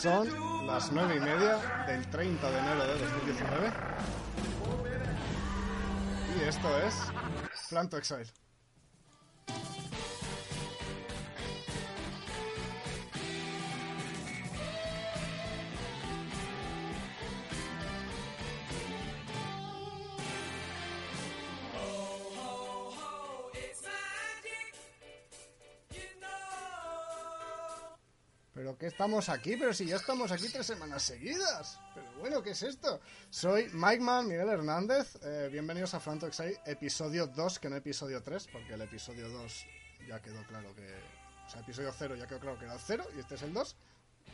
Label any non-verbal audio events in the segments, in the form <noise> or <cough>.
Son las 9 y media del 30 de enero de 2019. Y esto es Plan to Exile. ¿Pero qué estamos aquí? Pero si ya estamos aquí tres semanas seguidas. Pero bueno, ¿qué es esto? Soy Mike Man Miguel Hernández. Eh, bienvenidos a Franto Exile, episodio 2, que no episodio 3, porque el episodio 2 ya quedó claro que... O sea, episodio 0 ya quedó claro que era el 0 y este es el 2.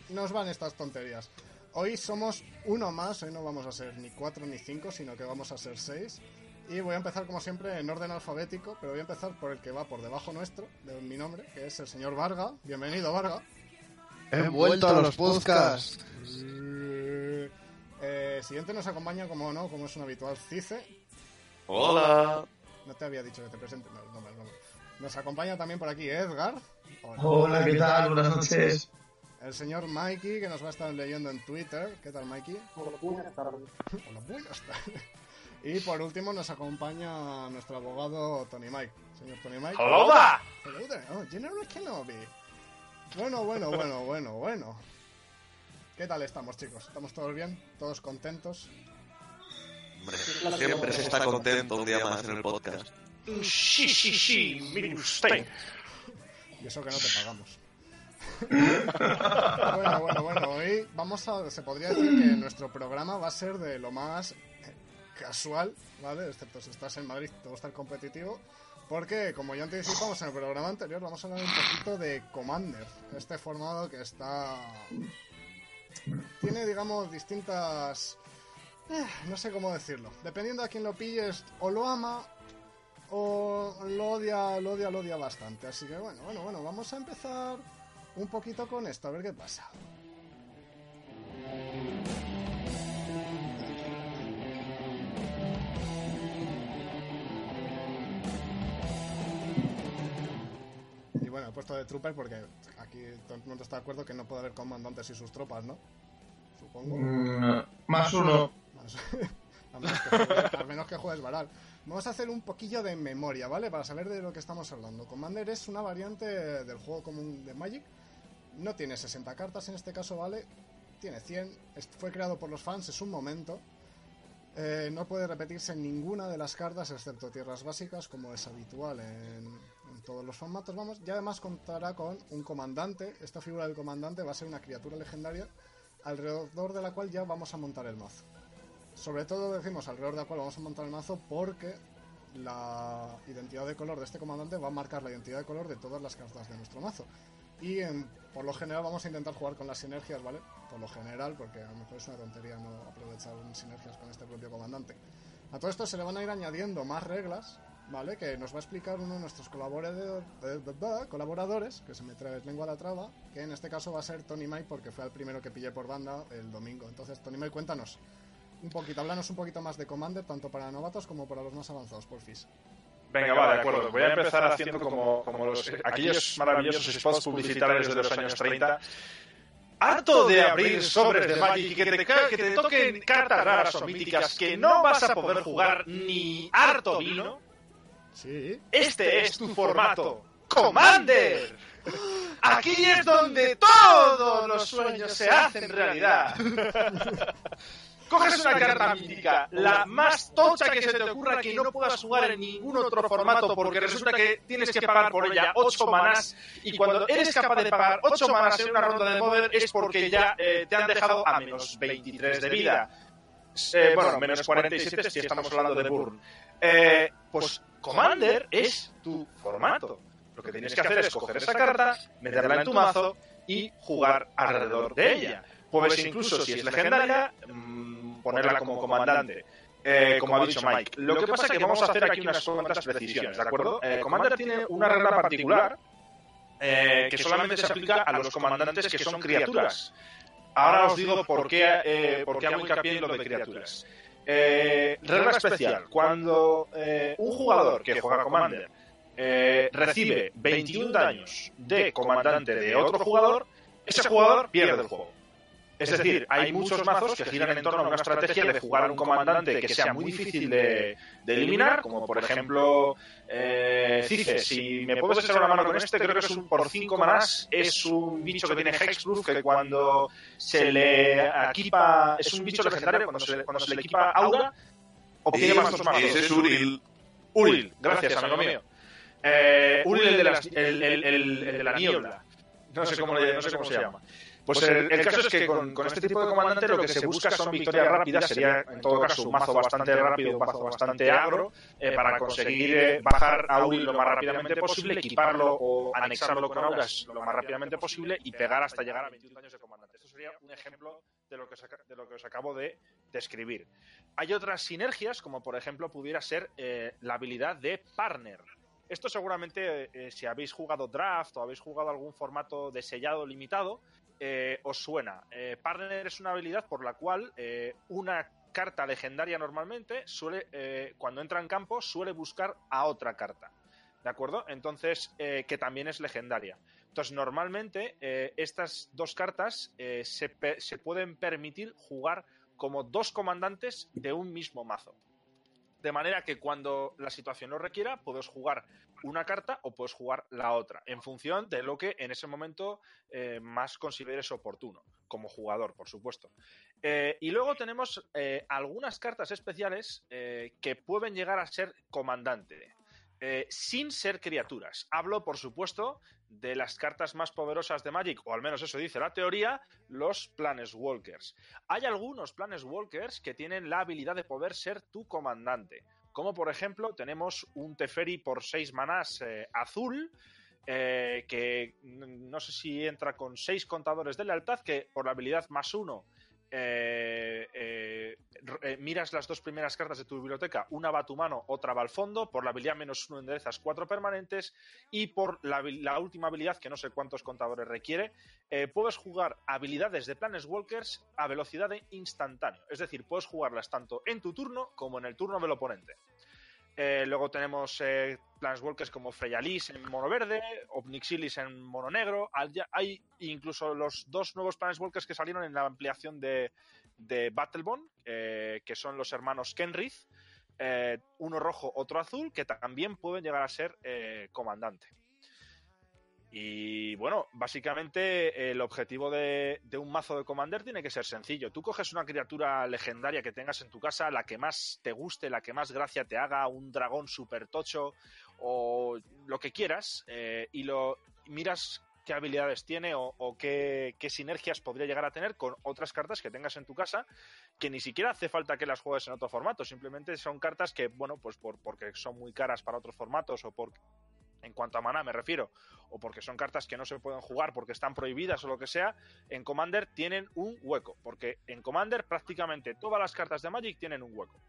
Nos van estas tonterías. Hoy somos uno más, hoy no vamos a ser ni 4 ni 5, sino que vamos a ser 6. Y voy a empezar como siempre en orden alfabético, pero voy a empezar por el que va por debajo nuestro, de mi nombre, que es el señor Varga. Bienvenido, Varga. He vuelto a los podcasts. Eh, siguiente nos acompaña, como no, como es un habitual, Cice. Hola. No te había dicho que te presente. No, no, no, no. Nos acompaña también por aquí Edgar. Hola. Hola, ¿qué tal? Buenas noches. El señor Mikey, que nos va a estar leyendo en Twitter. ¿Qué tal, Mikey? Hola, buenas tardes. Hola, buenas tardes. Y por último nos acompaña nuestro abogado Tony Mike. Señor Tony Mike. Hola. Hello there. Oh, General Kenobi. Bueno, bueno, bueno, bueno, bueno. ¿Qué tal estamos, chicos? ¿Estamos todos bien? ¿Todos contentos? Hombre, siempre se está contento un día más en el podcast. Sí, sí, sí, mire usted. Y eso que no te pagamos. <laughs> bueno, bueno, bueno. Hoy vamos a. Se podría decir que nuestro programa va a ser de lo más casual, ¿vale? Excepto si estás en Madrid, te va a estar competitivo. Porque, como ya anticipamos en el programa anterior, vamos a hablar un poquito de Commander. Este formado que está. Tiene, digamos, distintas. eh, no sé cómo decirlo. Dependiendo a quién lo pilles, o lo ama o lo odia, lo odia, lo odia bastante. Así que bueno, bueno, bueno, vamos a empezar un poquito con esto, a ver qué pasa. Puesto de trooper porque aquí todo el mundo está de acuerdo que no puede haber comandantes y sus tropas, ¿no? Supongo. Mm, más uno. Más- <laughs> a, menos que juegues, menos que juegues Varal. Vamos a hacer un poquillo de memoria, ¿vale? Para saber de lo que estamos hablando. Commander es una variante del juego común de Magic. No tiene 60 cartas en este caso, ¿vale? Tiene 100. Es- Fue creado por los fans, es un momento. Eh, no puede repetirse ninguna de las cartas excepto tierras básicas, como es habitual en, en todos los formatos, vamos. Y además contará con un comandante. Esta figura del comandante va a ser una criatura legendaria alrededor de la cual ya vamos a montar el mazo. Sobre todo decimos alrededor de la cual vamos a montar el mazo porque la identidad de color de este comandante va a marcar la identidad de color de todas las cartas de nuestro mazo. Y en- por lo general vamos a intentar jugar con las sinergias, ¿vale? Por lo general, porque a lo mejor es una tontería no aprovechar sinergias con este propio comandante. A todo esto se le van a ir añadiendo más reglas, ¿vale? Que nos va a explicar uno de nuestros colaborador- eh, colaboradores, que se me trae lengua a la traba, que en este caso va a ser Tony May, porque fue el primero que pillé por banda el domingo. Entonces, Tony May, cuéntanos un poquito, háblanos un poquito más de Commander, tanto para novatos como para los más avanzados, porfis. Venga, va, de acuerdo. Voy a empezar haciendo como, como los, aquellos maravillosos spots publicitarios de los años 30. Harto de abrir sobres de Magic y que te, que te toquen cartas raras o míticas que no vas a poder jugar ni harto vino. Sí, Este es tu formato. ¡Commander! Aquí es donde todos los sueños se hacen realidad. <laughs> Coges una carta mítica, la más tocha que se te ocurra que no puedas jugar en ningún otro formato porque resulta que tienes que pagar por ella 8 manás y cuando eres capaz de pagar 8 manás en una ronda de Modern es porque ya eh, te han dejado a menos 23 de vida. Eh, bueno, menos 47 si estamos hablando de Burn. Eh, pues Commander es tu formato. Lo que tienes que hacer es coger esa carta, meterla en tu mazo y jugar alrededor de ella. Puedes incluso, si es legendaria, mm, ponerla como comandante. Eh, como ha dicho Mike. Lo que pasa es que vamos a hacer aquí unas cuantas precisiones, ¿de acuerdo? Eh, Commander tiene una regla particular eh, que solamente se aplica a los comandantes que son criaturas. Ahora os digo por qué, eh, por qué hago hincapié en lo de criaturas. Eh, regla especial. Cuando eh, un jugador que juega Commander eh, recibe 21 daños de comandante de otro jugador, ese jugador pierde el juego. Es decir, hay muchos mazos que giran en torno a una estrategia de jugar a un comandante que sea muy difícil de, de eliminar, como por ejemplo eh, Cice. Si me puedes echar una mano con este, creo que es un por 5 manás. Es un bicho que tiene Hexproof que cuando se le equipa. Es un bicho legendario, cuando se, cuando se le equipa Aura, obtiene más dos Y ese es Uril. Uril, gracias, amigo mío. Eh, Uril, el de, las- el, el- el- el de la niebla. No sé cómo, le- no sé cómo se llama. Pues el, el caso es que con, con este tipo de comandante lo que se busca son victorias rápidas, sería en todo caso un mazo bastante rápido, un mazo bastante agro, eh, para conseguir eh, bajar a Uri lo más rápidamente posible, equiparlo o anexarlo con auras lo más rápidamente posible y pegar hasta llegar a 21 años de comandante. Esto sería un ejemplo de lo que os, de lo que os acabo de describir. Hay otras sinergias, como por ejemplo pudiera ser eh, la habilidad de partner. Esto seguramente, eh, si habéis jugado draft o habéis jugado algún formato de sellado limitado, eh, os suena. Eh, partner es una habilidad por la cual eh, una carta legendaria normalmente suele, cuando entra en campo, suele buscar a otra carta. ¿De acuerdo? Entonces, que también es legendaria. Entonces, normalmente estas dos cartas se pueden permitir jugar como dos comandantes de un mismo mazo. De manera que cuando la situación lo requiera, puedes jugar una carta o puedes jugar la otra, en función de lo que en ese momento eh, más consideres oportuno, como jugador, por supuesto. Eh, y luego tenemos eh, algunas cartas especiales que pueden llegar a ser comandante, sin ser criaturas. Hablo, por supuesto, de las cartas más poderosas de Magic, o al menos eso dice la teoría, los Planeswalkers. Hay algunos Planeswalkers que tienen la habilidad de poder ser tu comandante. Como por ejemplo, tenemos un Teferi por 6 manás eh, azul, eh, que no sé si entra con 6 contadores de lealtad, que por la habilidad más 1 miras las dos primeras cartas de tu biblioteca, una va a tu mano, otra va al fondo, por la habilidad menos 1 enderezas 4 permanentes y por la, la última habilidad, que no sé cuántos contadores requiere, eh, puedes jugar habilidades de Planeswalkers a velocidad de instantáneo. Es decir, puedes jugarlas tanto en tu turno como en el turno del oponente. Eh, luego tenemos eh, Planeswalkers como Freyalis en mono verde, Obnixilis en mono negro. Hay incluso los dos nuevos Planeswalkers que salieron en la ampliación de, de Battlebond, eh, que son los hermanos Kenrith, eh, uno rojo, otro azul, que también pueden llegar a ser comandante. Y bueno, básicamente el objetivo de, un mazo de Commander tiene que ser sencillo. Tú coges una criatura legendaria que tengas en tu casa, la que más te guste, la que más gracia te haga, un dragón super tocho o lo que quieras, eh, y lo miras qué habilidades tiene o, o qué, qué sinergias podría llegar a tener con otras cartas que tengas en tu casa, que ni siquiera hace falta que las juegues en otro formato, simplemente son cartas que, bueno, pues por, porque son muy caras para otros formatos o por en cuanto a maná me refiero, o porque son cartas que no se pueden jugar porque están prohibidas o lo que sea, en Commander tienen un hueco, porque en Commander prácticamente todas las cartas de Magic tienen un hueco.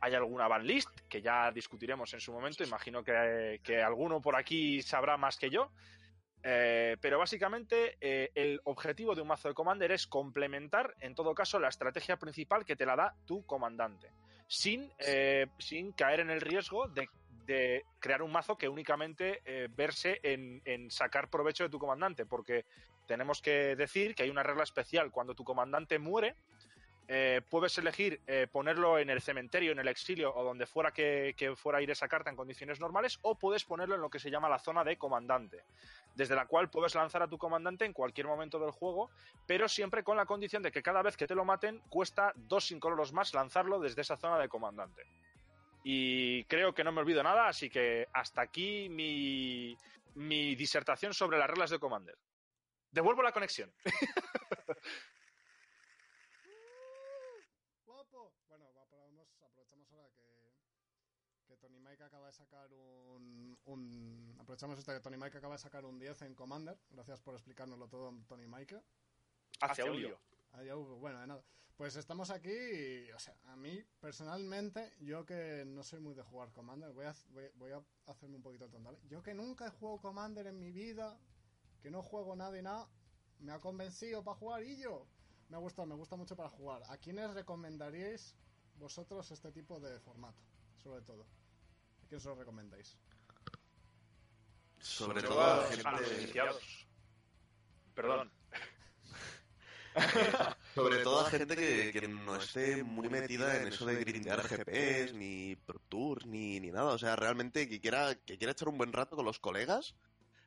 Hay alguna banlist que ya discutiremos en su momento, imagino que, que alguno por aquí sabrá más que yo, eh, pero básicamente eh, el objetivo de un mazo de Commander es complementar, en todo caso, la estrategia principal que te la da tu comandante, sin, eh, sin caer en el riesgo de, de crear un mazo que únicamente eh, verse en, en sacar provecho de tu comandante, porque tenemos que decir que hay una regla especial. Cuando tu comandante muere, eh, puedes elegir eh, ponerlo en el cementerio, en el exilio o donde fuera que, que fuera a ir esa carta en condiciones normales, o puedes ponerlo en lo que se llama la zona de comandante, desde la cual puedes lanzar a tu comandante en cualquier momento del juego, pero siempre con la condición de que cada vez que te lo maten cuesta dos incoloros más lanzarlo desde esa zona de comandante. Y creo que no me olvido nada, así que hasta aquí mi, mi disertación sobre las reglas de Commander. Devuelvo la conexión. <laughs> ¡Guapo! Bueno, vamos, aprovechamos ahora que, que Tony Mike acaba de sacar un, un- Aprovechamos esto que Tony Mike acaba de sacar un 10 en Commander. Gracias por explicárnoslo todo, Tony Mike. Hacia Julio. Uh, bueno, de nada. Pues estamos aquí y, o sea, a mí personalmente, yo que no soy muy de jugar Commander, voy a, voy, voy a hacerme un poquito tonto, ¿vale? Yo que nunca he jugado Commander en mi vida, que no juego nada y nada, me ha convencido para jugar y yo. Me gusta, me gusta mucho para jugar. ¿A quiénes recomendaríais vosotros este tipo de formato? Sobre todo. ¿A quién se lo recomendáis? Sobre todo a los iniciados. Perdón. <laughs> Sobre todo a gente que, que no esté muy metida en eso de grindear GPs, ni Pro Tours, ni, ni nada. O sea, realmente que quiera, que quiera echar un buen rato con los colegas,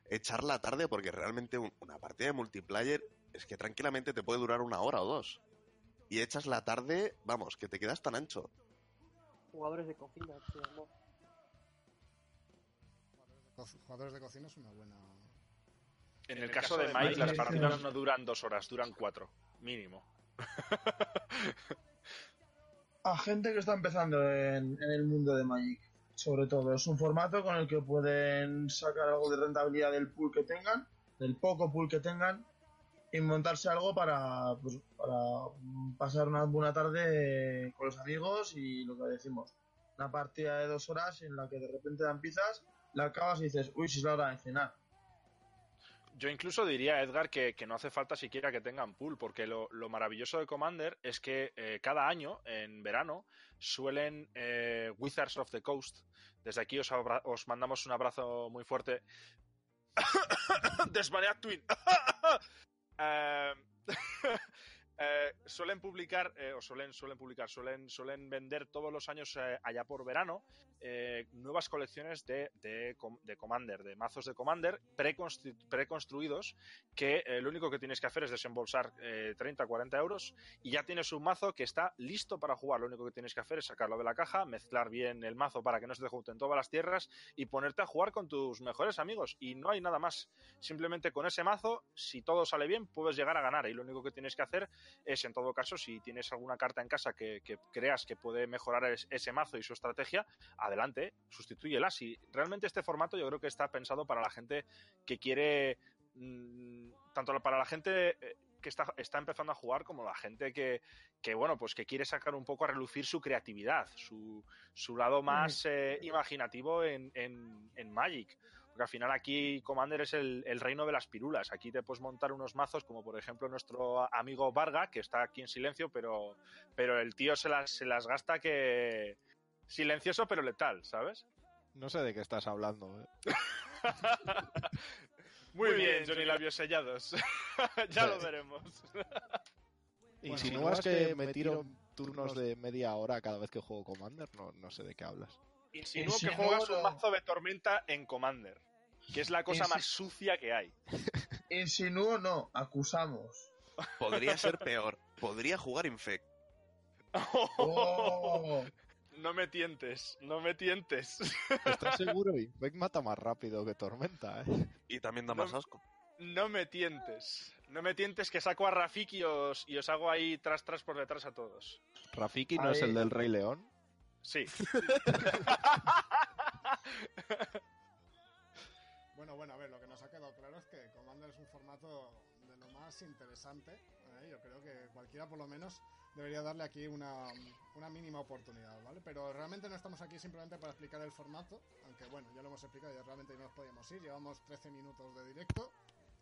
echar la tarde, porque realmente un- una partida de multiplayer es que tranquilamente te puede durar una hora o dos. Y echas la tarde, vamos, que te quedas tan ancho. Jugadores de cocina, Jugadores de cocina es una buena. En el caso de Mike, las partidas no duran dos horas, duran cuatro, mínimo. <laughs> A gente que está empezando en, en el mundo de Magic, sobre todo. Es un formato con el que pueden sacar algo de rentabilidad del pool que tengan, del poco pool que tengan, y montarse algo para, pues, para pasar una buena tarde con los amigos y lo que decimos. Una partida de dos horas en la que de repente dan pizzas, la acabas y dices, uy, si es la hora de cenar. Yo incluso diría, Edgar, que, no hace falta siquiera que tengan pool, porque lo, lo maravilloso de Commander es que eh, cada año, en verano, suelen eh, Wizards of the Coast, desde aquí os, os mandamos un abrazo muy fuerte. <coughs> Desmanead Twin. <coughs> Eh, eh, suelen publicar, eh, o suelen, suelen publicar, suelen, suelen vender todos los años eh, allá por verano eh, nuevas colecciones de, de, de Commander, de mazos de Commander preconstru- preconstruidos que lo único que tienes que hacer es desembolsar eh, 30, 40 euros y ya tienes un mazo que está listo para jugar. Lo único que tienes que hacer es sacarlo de la caja, mezclar bien el mazo para que no se te junten todas las tierras y ponerte a jugar con tus mejores amigos. Y no hay nada más. Simplemente con ese mazo, si todo sale bien, puedes llegar a ganar. Y lo único que tienes que hacer es, en todo caso, si tienes alguna carta en casa que, que creas que puede mejorar es- ese mazo y su estrategia, adelante, sustitúyela. Si realmente este formato yo creo que está pensado para la gente que quiere, mm, tanto para la gente eh, que está, está empezando a jugar como la gente que, que, bueno, pues que quiere sacar un poco a relucir su creatividad, su, su lado más eh, imaginativo en, en, en Magic. Porque al final aquí Commander es el, el reino de las pirulas. Aquí te puedes montar unos mazos como por ejemplo nuestro amigo Varga, que está aquí en silencio, pero, pero el tío se las, se las gasta que... Silencioso pero letal, ¿sabes? No sé de qué estás hablando. ¿eh? <laughs> Muy bien, Johnny Labios Sellados. <laughs> ya lo veremos. Insinúas que me tiro turnos de media hora cada vez que juego Commander. No, no sé de qué hablas. Insinúo que juegas un mazo de tormenta en Commander, que es la cosa más sucia que hay. <laughs> Insinúo no, acusamos. Podría ser <laughs> peor. Podría jugar Infect. Oh. <laughs> No me tientes, no me tientes. ¿Estás seguro? Infect mata más rápido que Tormenta, ¿eh? Y también da más No. asco. No me tientes. No me tientes que saco a Rafiki y os, y os hago ahí tras tras por detrás a todos. Rafiki no es el del Rey León. Sí. Bueno, bueno, a ver, lo que nos ha quedado claro es que Commander es un formato de lo más interesante. ¿eh? Yo creo que cualquiera, por lo menos, debería darle aquí una, una mínima oportunidad, ¿vale? Pero realmente no estamos aquí simplemente para explicar el formato, aunque bueno, ya lo hemos explicado y realmente no nos podíamos ir. Llevamos 13 minutos de directo.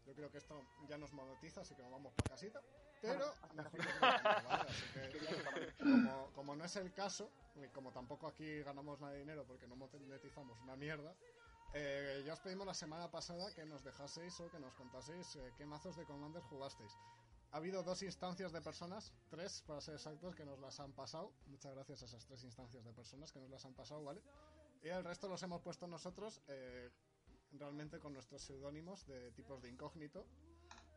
Yo creo que esto ya nos monetiza, así que nos vamos para casita. Pero mejor que ¿vale? Así que, <laughs> como, como no es el caso, y como tampoco aquí ganamos nada de dinero porque no monetizamos una mierda, eh, ya os pedimos la semana pasada que nos dejaseis o que nos contaseis eh, qué mazos de Commander jugasteis. Ha habido dos instancias de personas, tres para ser exactos, que nos las han pasado. Muchas gracias a esas tres instancias de personas que nos las han pasado, ¿vale? Y el resto los hemos puesto nosotros, eh, realmente con nuestros seudónimos de tipos de incógnito.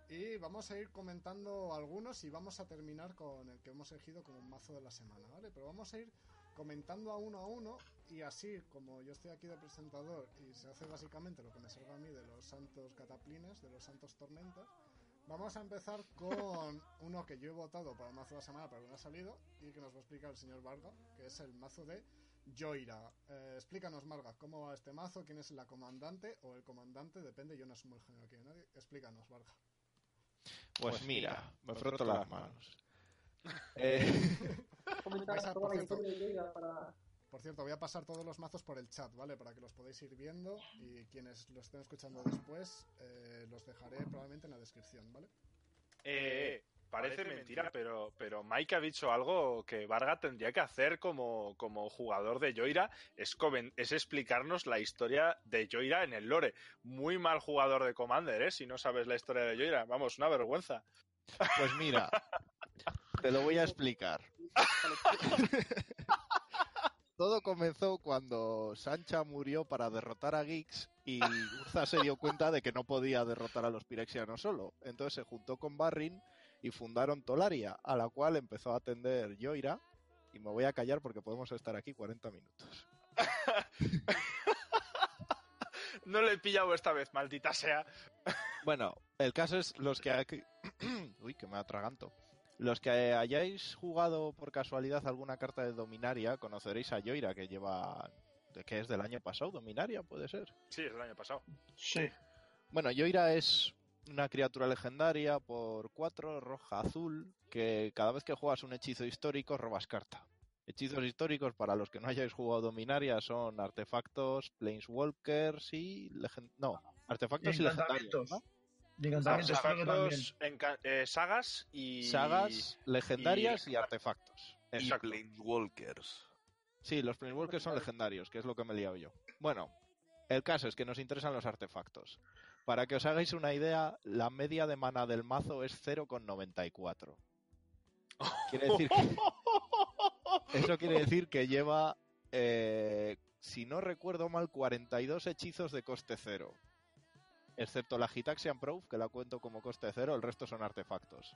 Y vamos a ir comentando algunos y vamos a terminar con el que hemos elegido como un mazo de la semana, ¿vale? Pero vamos a ir comentando a uno a uno y así como yo estoy aquí de presentador y se hace básicamente lo que me salga a mí de los santos cataplines, de los santos tormentas, vamos a empezar con <laughs> uno que yo he votado para el mazo de la semana pero que no ha salido y que nos va a explicar el señor Varga, que es el mazo de Joira. Eh, explícanos, Marga, ¿cómo va este mazo? ¿Quién es la comandante o el comandante? Depende, yo no soy muy género aquí de nadie. Explícanos, Varga. Pues mira, me froto las manos. Eh, <laughs> Comentar toda por la cierto. historia de Yoda para... Por cierto, voy a pasar todos los mazos por el chat, ¿vale? Para que los podáis ir viendo y quienes lo estén escuchando después, eh, los dejaré probablemente en la descripción, ¿vale? Eh, parece mentira, pero, pero Mike ha dicho algo que Varga tendría que hacer como, como jugador de Joira, es, comen- es explicarnos la historia de Joira en el lore. Muy mal jugador de Commander, ¿eh? Si no sabes la historia de Joira, vamos, una vergüenza. Pues mira, te lo voy a explicar. <laughs> Todo comenzó cuando Sancha murió para derrotar a Gix y Urza se dio cuenta de que no podía derrotar a los pirexianos solo. Entonces se juntó con Barrin y fundaron Tolaria, a la cual empezó a atender Yoira. Y me voy a callar porque podemos estar aquí 40 minutos. No le he pillado esta vez, maldita sea. Bueno, el caso es los que... aquí- <clears throat> Uy, que me atraganto. Los que hayáis jugado por casualidad alguna carta de Dominaria, conoceréis a Yoira, que lleva... ¿De qué es del año pasado? ¿Dominaria? Puede ser. Sí, es el año pasado. Sí. Bueno, Yoira es una criatura legendaria por 4, roja, azul, que cada vez que juegas un hechizo histórico robas carta. Hechizos históricos, para los que no hayáis jugado Dominaria, son artefactos, planeswalkers y... legen- No, artefactos y legendarios. Encantamientos. ¿no? De encantamientos. Artefactos, enca- eh, sagas y... Sagas, legendarias y, y- artefactos. Y Exacto. Planeswalkers. Sí, los Planeswalkers son legendarios, que es lo que me he liado yo. Bueno, el caso es que nos interesan los artefactos. Para que os hagáis una idea, la media de mana del mazo es 0,94. Quiere decir que... <laughs> Eso quiere decir que lleva, eh, si no recuerdo mal, 42 hechizos de coste cero. Excepto la Gitaxian Proof, que la cuento como coste cero, el resto son artefactos.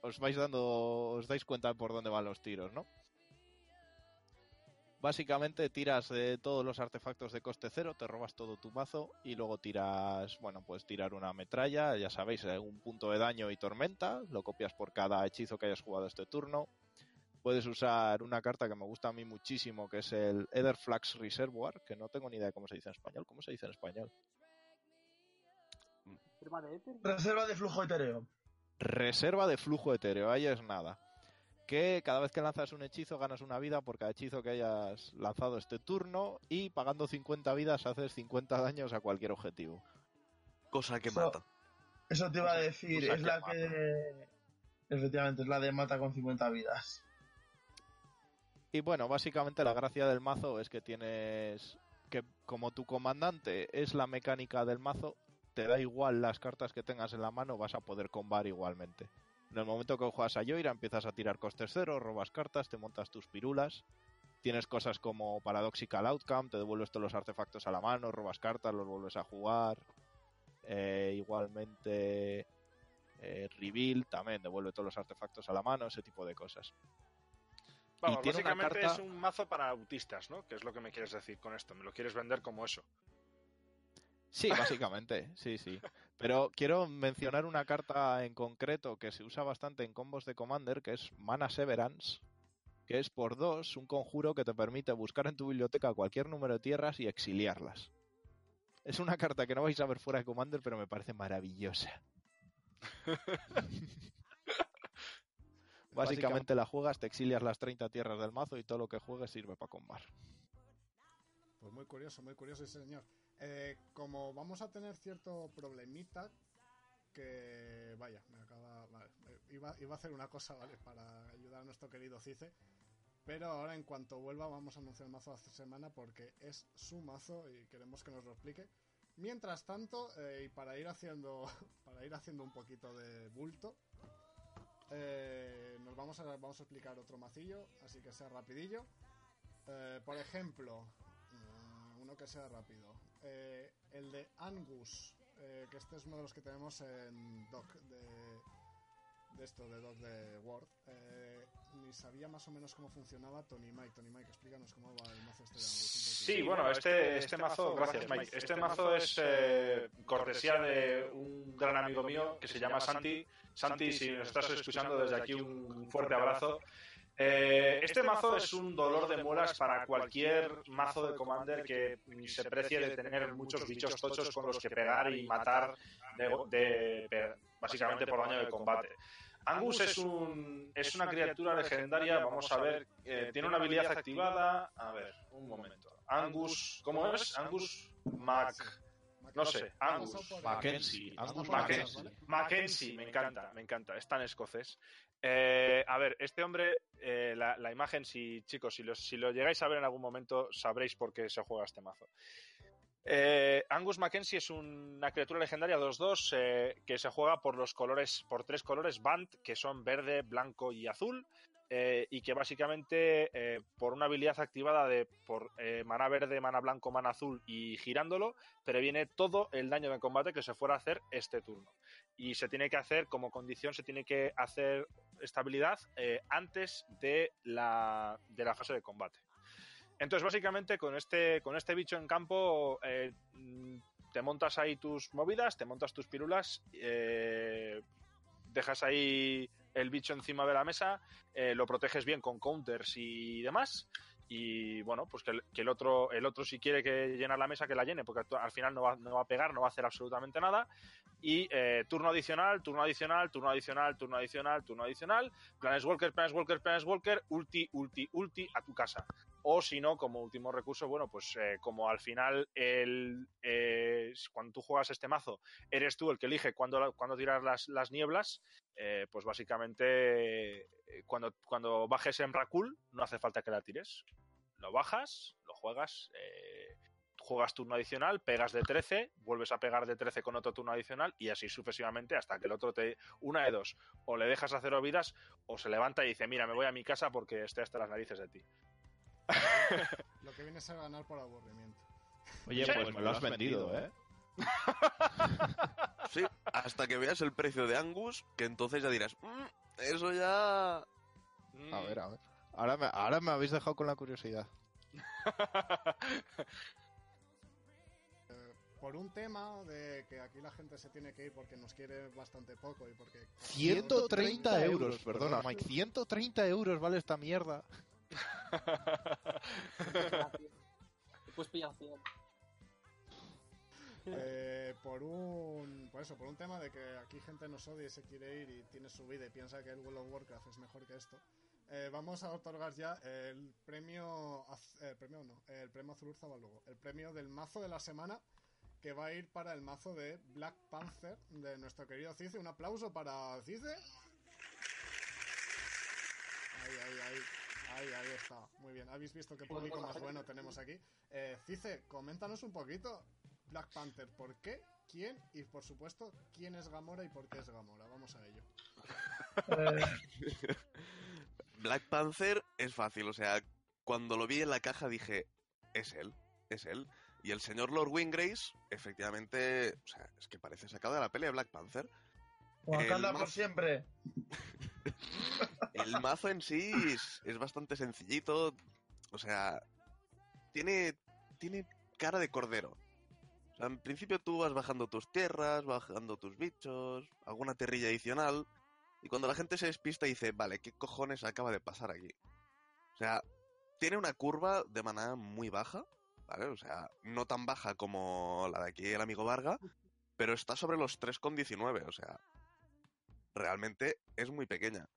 Os vais dando, os dais cuenta por dónde van los tiros, ¿no? Básicamente tiras todos los artefactos de coste cero, te robas todo tu mazo y luego tiras, bueno, puedes tirar una metralla, ya sabéis, un punto de daño y tormenta, lo copias por cada hechizo que hayas jugado este turno. Puedes usar una carta que me gusta a mí muchísimo, que es el Etherflux Reservoir, que no tengo ni idea de cómo se dice en español. ¿Cómo se dice en español? De. Reserva de flujo etéreo. Reserva de flujo etéreo, ahí es nada. Que cada vez que lanzas un hechizo ganas una vida por cada hechizo que hayas lanzado este turno y pagando 50 vidas haces 50 daños a cualquier objetivo. Cosa que Eso- mata. Eso te iba a decir, cosa es que la mata. que... Efectivamente, es la de mata con 50 vidas. Y bueno, básicamente la gracia del mazo es que tienes que como tu comandante es la mecánica del mazo, te da igual las cartas que tengas en la mano, vas a poder combar igualmente. En el momento que juegas a Yoira empiezas a tirar costes cero, robas cartas, te montas tus pirulas. Tienes cosas como Paradoxical Outcome, te devuelves todos los artefactos a la mano, robas cartas, los vuelves a jugar. Eh, igualmente eh, Reveal también devuelve todos los artefactos a la mano, ese tipo de cosas. Vamos, básicamente carta- es un mazo para autistas, ¿no? Que es lo que me quieres decir con esto. Me lo quieres vender como eso. Sí, básicamente, sí, sí. Pero quiero mencionar una carta en concreto que se usa bastante en combos de Commander, que es Mana Severance, que es por dos un conjuro que te permite buscar en tu biblioteca cualquier número de tierras y exiliarlas. Es una carta que no vais a ver fuera de Commander, pero me parece maravillosa. <laughs> Básicamente la juegas, te exilias las 30 tierras del mazo y todo lo que juegues sirve para combar. Pues muy curioso, muy curioso ese señor. Eh, como vamos a tener cierto problemita, que vaya, me acaba. Vale, eh, iba, a hacer una cosa, ¿vale? Para ayudar a nuestro querido Cice. Pero ahora, en cuanto vuelva, vamos a anunciar el mazo hace semana porque es su mazo y queremos que nos lo explique. Mientras tanto, eh, y para ir haciendo <laughs> para ir haciendo un poquito de bulto, eh, nos vamos a, vamos a explicar otro macillo, así que sea rapidillo. Por ejemplo, uno que sea rápido. Eh, el de Angus, eh, que este es uno de los que tenemos en Doc de, de esto, de Doc de Word. Eh, ni sabía más o menos cómo funcionaba Tony Mike. Tony Mike, explícanos cómo va el mazo este de Angus. Sí, bueno, este, este mazo, gracias Mike, este mazo es eh, cortesía de un gran amigo mío que se llama Santi. Santi, si nos estás escuchando desde aquí, un fuerte abrazo. Eh, este mazo es un dolor de muelas para cualquier mazo de Commander que se precie de tener muchos bichos tochos con los que pegar y matar de, de- básicamente por daño de combate. Angus es, un, es una criatura legendaria, vamos a ver, eh, tiene una habilidad activada. A ver, un momento. Angus, ¿cómo es? Angus Mac. No sé, Angus, Mackenzie, Angus Mackenzie. Mackenzie, me encanta, me encanta, es tan escocés. Eh, a ver, este hombre, eh, la, imagen, si chicos, si, los- si lo llegáis a ver en algún momento, sabréis por qué se juega este mazo. Eh, Angus Mackenzie es una criatura legendaria 2-2 eh, que se juega por los colores, por tres colores Band, que son verde, blanco y azul. y que básicamente por una habilidad activada de por mana verde, mana blanco, mana azul y girándolo, previene todo el daño de combate que se fuera a hacer este turno. Y se tiene que hacer, como condición, se tiene que hacer esta habilidad eh, antes de la, de la fase de combate. Entonces, básicamente, con este, con este bicho en campo, eh, te montas ahí tus movidas, te montas tus pirulas, eh, dejas ahí el bicho encima de la mesa, lo proteges bien con counters y demás. Y bueno, pues que el, que el otro, el otro si quiere que llenar la mesa, que la llene, porque al final no va, no va a pegar, no va a hacer absolutamente nada. Y eh, turno adicional, turno adicional, turno adicional, turno adicional, turno adicional. Planes Walker, Planes Walker, Planes Walker, ulti, ulti, ulti a tu casa. O si no, como último recurso, bueno, pues eh, como al final el, eh, cuando tú juegas este mazo, eres tú el que elige cuándo, cuándo tirar las, las nieblas, pues básicamente cuando, cuando bajes en Rakul no hace falta que la tires. Lo bajas, lo juegas, juegas turno adicional, pegas de 13, vuelves a pegar de 13 con otro turno adicional y así sucesivamente hasta que el otro te... Una de dos, o le dejas a cero vidas o se levanta y dice, mira, me voy a mi casa porque estoy hasta las narices de ti. Lo que viene a ganar por aburrimiento. Oye, Sí. pues me lo has vendido, ¿eh? <laughs> Sí, hasta que veas el precio de Angus, que entonces ya dirás, "Mm, eso ya... A ver, a ver. Ahora me, ahora me habéis dejado con la curiosidad. <laughs> Por un tema de que aquí la gente se tiene que ir porque nos quiere bastante poco y porque... 130 euros, perdona, Mike. 130 euros vale esta mierda. <laughs> Después pillan 100. Eh, por un por eso por un tema de que aquí gente nos odia y se quiere ir y tiene su vida y piensa que el World of Warcraft es mejor que esto eh, vamos a otorgar ya el premio el premio no el premio azul Zabalugo el premio del mazo de la semana que va a ir para el mazo de Black Panther de nuestro querido Cice un aplauso para Cice ahí ahí ahí Ahí, ahí está. Muy bien. Habéis visto qué público más bueno tenemos aquí. Eh, Cice, coméntanos un poquito. Black Panther, ¿por qué? ¿Quién? Y por supuesto, ¿quién es Gamora y por qué es Gamora? Vamos a ello. <laughs> Black Panther es fácil, o sea, cuando lo vi en la caja dije, es él, es él. Y el señor Lord Wingrace, efectivamente, o sea, es que parece sacado de la pelea de Black Panther. Wakanda El por mazo- siempre. <laughs> El mazo en sí es, es bastante sencillito, o sea, tiene, tiene cara de cordero. O sea, en principio tú vas bajando tus tierras, bajando tus bichos, alguna terrilla adicional, y cuando la gente se despista dice, vale, ¿qué cojones acaba de pasar aquí? O sea, tiene una curva de maná muy baja, O sea, no tan baja como la de aquí el amigo Varga, pero está sobre los 3,19, o sea, realmente es muy pequeña.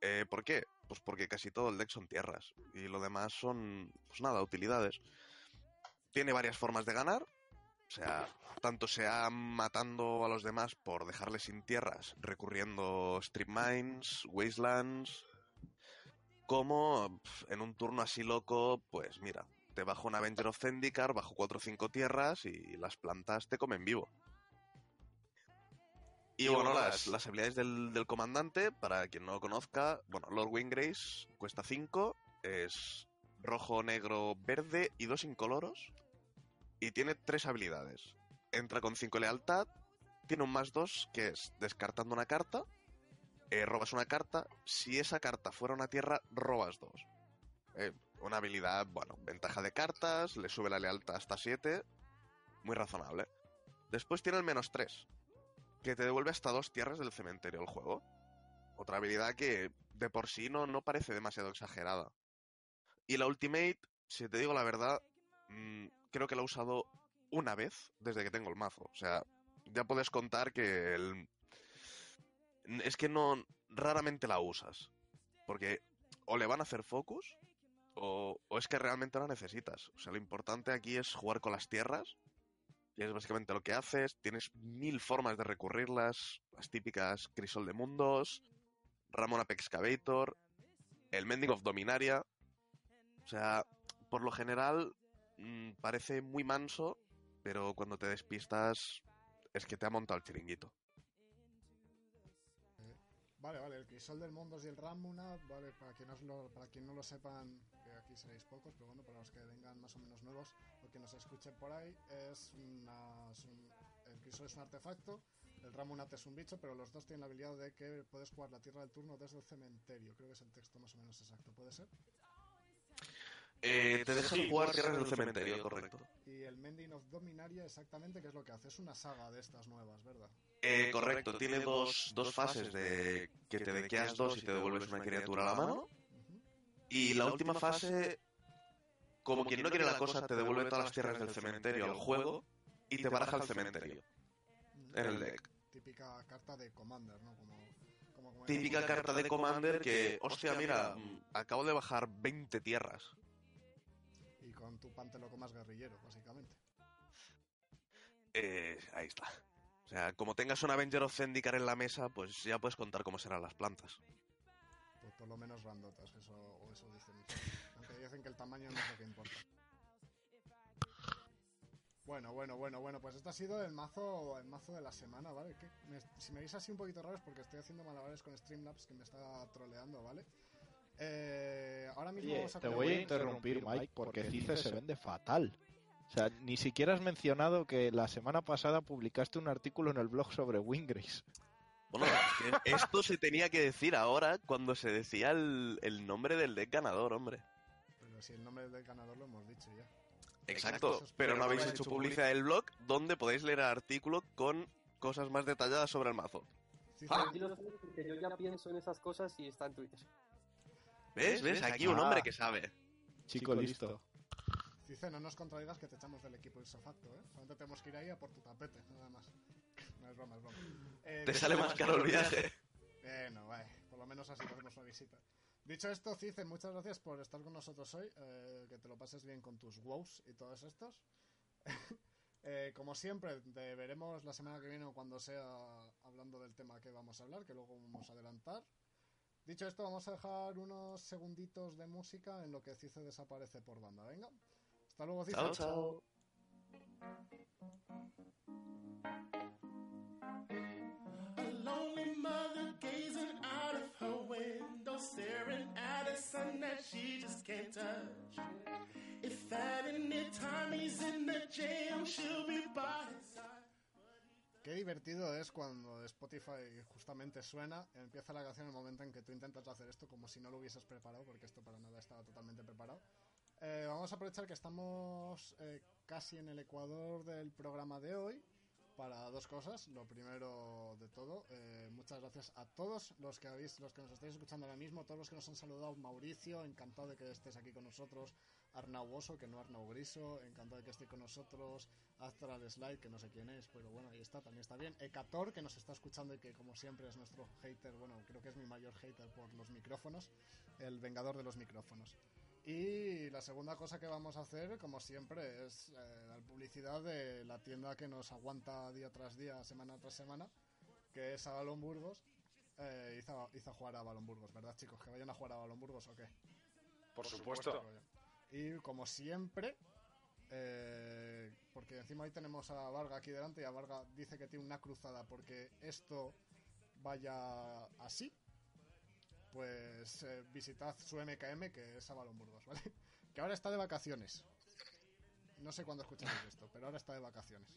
Eh, ¿Por qué? Pues porque casi todo el deck son tierras y lo demás son, pues nada, utilidades. Tiene varias formas de ganar, o sea, tanto sea matando a los demás por dejarles sin tierras, recurriendo Strip Mines, Wastelands, como en un turno así loco, pues mira, te bajo un Avenger of Zendikar, bajo 4 o 5 tierras y las plantas te comen vivo. Y bueno, las, las habilidades del, del comandante, para quien no lo conozca, bueno, Lord Wingrace cuesta 5, es rojo, negro, verde y dos incoloros. Y tiene tres habilidades. Entra con 5 lealtad, tiene un más 2 que es descartando una carta, eh, robas una carta, si esa carta fuera una tierra, robas dos. Eh, una habilidad, bueno, ventaja de cartas, le sube la lealtad hasta 7, muy razonable. Después tiene el menos 3, que te devuelve hasta dos tierras del cementerio del juego. Otra habilidad que de por sí no, no parece demasiado exagerada. Y la Ultimate, si te digo la verdad, mm, creo que la he usado una vez desde que tengo el mazo. O sea, ya puedes contar que el... Es que no... raramente la usas. Porque o le van a hacer focus o, o es que realmente la necesitas. O sea, lo importante aquí es jugar con las tierras y es básicamente lo que haces. Tienes mil formas de recurrirlas. Las típicas Crisol de Mundos, Ramon Apex Excavator, el Mending of Dominaria. O sea, por lo general mm, parece muy manso, pero cuando te despistas es que te ha montado el chiringuito. Vale, vale, el crisol del Mondos y el Ramuna, vale, para quien, lo, para quien no lo sepan, que aquí seréis pocos, pero bueno, para los que vengan más o menos nuevos o que nos escuchen por ahí, es una, el crisol es un artefacto, el Ramunat es un bicho, pero los dos tienen la habilidad de que puedes jugar la tierra del turno desde el cementerio, creo que es el texto más o menos exacto, ¿puede ser? Eh, te dejan Sí, jugar tierras del cementerio, correcto. Y el Mending of Dominaria, exactamente, ¿qué es lo que hace? Es una saga de estas nuevas, ¿verdad? Eh, correcto, tiene dos, dos fases de que te dequeas dos y te devuelves una criatura a la mano. Y la última fase, como quien no quiere la cosa, te devuelve todas las tierras del cementerio al juego y te baraja el cementerio en el deck. Típica carta de Commander, ¿no? Como, Típica carta de Commander que, hostia, mira, acabo de bajar 20 tierras. Y con tu pan te lo comas guerrillero, básicamente. Eh, ahí está. O sea, como tengas un Avenger of Zendikar en la mesa, pues ya puedes contar cómo serán las plantas. Pues por lo menos grandotas, eso, o eso dicen. Aunque dicen que el tamaño no es lo que importa. Bueno, bueno, bueno, bueno, pues este ha sido el mazo, el mazo de la semana, ¿vale? Me- si me veis así un poquito raro es porque estoy haciendo malabares con Streamlabs que me está troleando, ¿vale? Eh, ahora mismo Oye, vamos a te voy a interrumpir, Mike, porque Cice se vende fatal. O sea, ni siquiera has mencionado que la semana pasada publicaste un artículo en el blog sobre Wingrace. Bueno, es que esto se tenía que decir ahora cuando se decía el, el nombre del deck ganador, hombre. Pero si el nombre del ganador lo hemos dicho ya. Exacto, pero no habéis hecho publicidad del blog donde podéis leer el artículo con cosas más detalladas sobre el mazo. Ah, sí lo sé, porque yo ya pienso en esas cosas y está en Twitter. ¿Ves? ¿Ves? Aquí un hombre que sabe. Chico listo. Cice, no nos contradigas que te echamos del equipo ipso facto, ¿eh? Solamente tenemos que ir ahí a por tu tapete, nada más. No es broma, es broma. <laughs> Eh, Te sale más caro el viaje. Bueno, vale, por lo menos así hacemos una visita. Dicho esto, Cice, muchas gracias por estar con nosotros hoy. eh, que te lo pases bien con tus wows y todos estos. <laughs> Eh, como siempre, te veremos la semana que viene o cuando sea hablando del tema que vamos a hablar, que luego vamos a adelantar. Dicho esto, vamos a dejar unos segunditos de música en lo que Cice desaparece por banda. Venga. Hasta luego, Cice. Chao, chao. A lonely mother gazing out of her window, staring at a sun that she just can't touch. If at any time he's in the jam, she'll be by his side. Qué divertido es cuando Spotify justamente suena, empieza la canción en el momento en que tú intentas hacer esto como si no lo hubieses preparado, porque esto para nada estaba totalmente preparado. Eh, vamos a aprovechar que estamos eh, casi en el ecuador del programa de hoy para dos cosas. Lo primero de todo, eh, muchas gracias a todos los que habéis, los que nos estáis escuchando ahora mismo, todos los que nos han saludado. Mauricio, encantado de que estés aquí con nosotros. Arnau Oso, que no Arnau Griso, encantado de que esté con nosotros. Astral Slide, que no sé quién es, pero bueno, ahí está, también está bien. Ekator, que nos está escuchando y que como siempre es nuestro hater, bueno, creo que es mi mayor hater por los micrófonos, el vengador de los micrófonos. Y la segunda cosa que vamos a hacer, como siempre, es eh, dar publicidad de la tienda que nos aguanta día tras día, semana tras semana, que es Avalon Burgos. Eh, hizo, hizo jugar a Avalon Burgos, ¿verdad, chicos? ¿Que vayan a jugar a Avalon Burgos o qué? Por supuesto. Y como siempre, eh, porque encima hoy tenemos a Varga aquí delante y a Varga dice que tiene una cruzada porque esto vaya así, pues eh, visitad su MKM que es Avalon Burgos, ¿vale? <laughs> Que ahora está de vacaciones. No sé cuándo escucharéis esto, pero ahora está de vacaciones.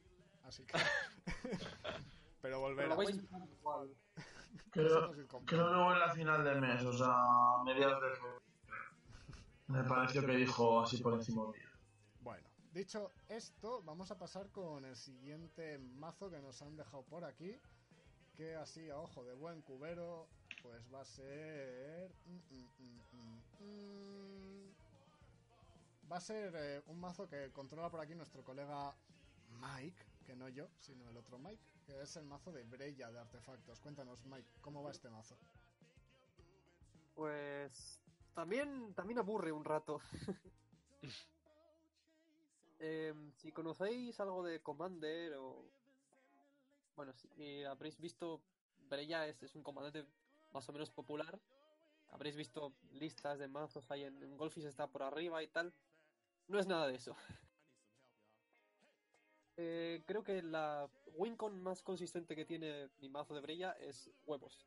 Así que... <laughs> pero volverá. a. <laughs> Creo, creo que fue en la final de mes, o sea, a mediados de febrero. Me pareció que dijo así por encima de. Bueno, dicho esto, vamos a pasar con el siguiente mazo que nos han dejado por aquí. Que así a ojo de buen cubero, pues va a ser. mm, mm, mm. Va a ser eh, un mazo que controla por aquí nuestro colega Mike, que no yo, sino el otro Mike, que es el mazo de Breya de artefactos. Cuéntanos, Mike, ¿cómo va este mazo? Pues también, también aburre un rato. <laughs> Em, si conocéis algo de Commander o... Bueno, si eh, habréis visto... Breya es, es un comandante más o menos popular. Habréis visto listas de mazos ahí en, en Golfis está por arriba y tal. No es nada de eso. <laughs> Eh, creo que la wincon más consistente que tiene mi mazo de Breya es huevos.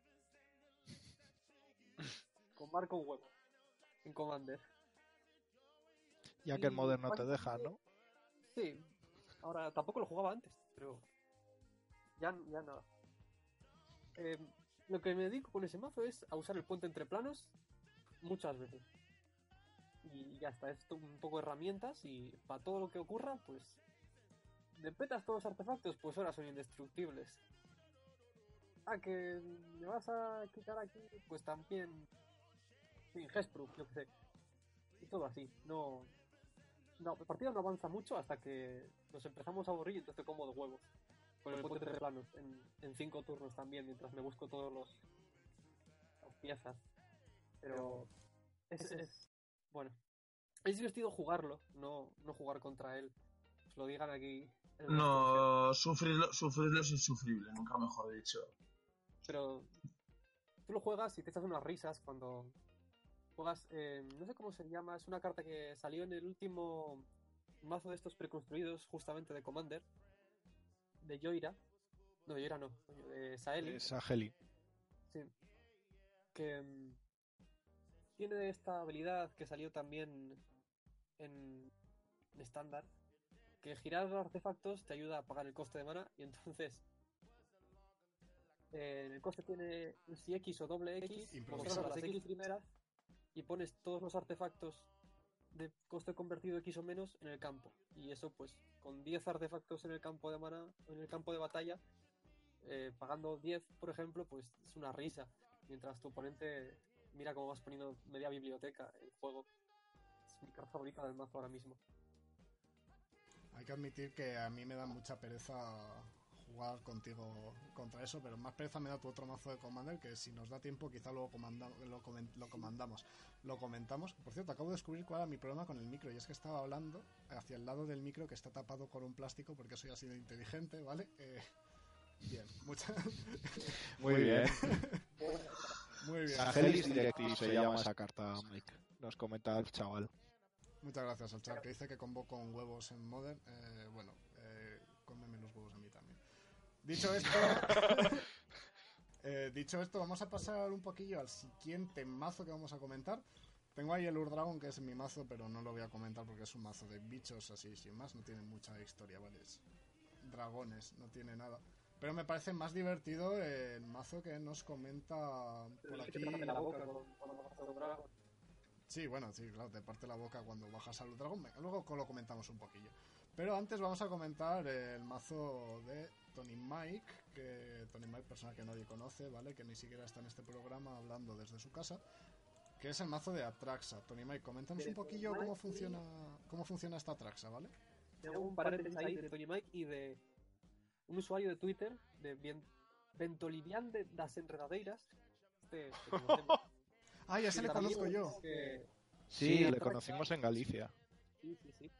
<laughs> Con huevo. En Commander. Ya que el Modern no te deja, ¿no? Sí. Ahora, tampoco lo jugaba antes, pero. Ya, ya nada. Eh, lo que me dedico con ese mazo es a usar el puente entre planos muchas veces. Y ya está, es un poco de herramientas y para todo lo que ocurra, pues. De petas todos los artefactos, pues ahora son indestructibles. Ah, que me vas a quitar aquí, pues también. Sí, Hexproof, yo qué sé. Y todo así, no. No, el partido no avanza mucho hasta que nos empezamos a aburrir y entonces como de huevos. Con el puente de planos, en, en cinco turnos también, mientras me busco todos los las piezas. Pero es, es- bueno. Es divertido jugarlo, no, no jugar contra él. Os lo digan aquí. No, sufrirlo, sufrirlo es insufrible, nunca mejor dicho. Pero tú lo juegas y te echas unas risas cuando juegas. eh, no sé cómo se llama, es una carta que salió en el último mazo de estos preconstruidos, justamente de Commander, de Yoira. No, Yoira no, de Saeli. Es Ageli. Sí. Que mm, tiene esta habilidad que salió también en estándar. Que girar los artefactos te ayuda a pagar el coste de mana y entonces eh, el coste tiene si X o doble X, Improvisado. controlas las X primeras y pones todos los artefactos de coste convertido X o menos en el campo. Y eso pues con 10 artefactos en el campo de mana, en el campo de batalla, eh, pagando 10, por ejemplo, pues es una risa. Mientras tu oponente mira cómo vas poniendo media biblioteca en juego. Es mi carta favorita del mazo ahora mismo. Hay que admitir que a mí me da mucha pereza jugar contigo contra eso, pero más pereza me da tu otro mazo de Commander, que si nos da tiempo quizá luego comanda- lo, lo comandamos. Lo comentamos. Por cierto, acabo de descubrir cuál era mi problema con el micro, y es que estaba hablando hacia el lado del micro que está tapado con un plástico porque soy así de inteligente, ¿vale? Eh, bien, <laughs> muchas... Muy bien. Muy bien. Agelis Directive se llama esa carta, Mike. Nos comenta el chaval. Muchas gracias al chat que dice que convoco con huevos en Modern. Eh, bueno, eh, cómeme los huevos a mí también. Dicho <laughs> esto, eh, dicho esto, vamos a pasar un poquillo al siguiente mazo que vamos a comentar. Tengo ahí el Urdragon, que es mi mazo, pero no lo voy a comentar porque es un mazo de bichos así, sin más. No tiene mucha historia, ¿vale? Es dragones, no tiene nada. Pero me parece más divertido el mazo que nos comenta por aquí. te parte la boca con- cuando vas a lograr. Sí, bueno, sí, claro, te parte la boca cuando bajas al dragón. Luego lo comentamos un poquillo. Pero antes vamos a comentar el mazo de Tony Mike, que Tony Mike, persona que nadie conoce, ¿vale? Que ni siquiera está en este programa hablando desde su casa. Que es el mazo de Atraxa. Tony Mike, coméntanos un poquillo cómo funciona, cómo funciona esta Atraxa, ¿vale? Te hago un paréntesis ahí de Tony Mike y de un usuario de Twitter de Bien- Ventolivian de das Enredadeiras. Este, que conocemos. <laughs> Ah, ya se Y le conozco yo. que- Sí, le Atraxa- conocimos en Galicia. Sí, sí, sí.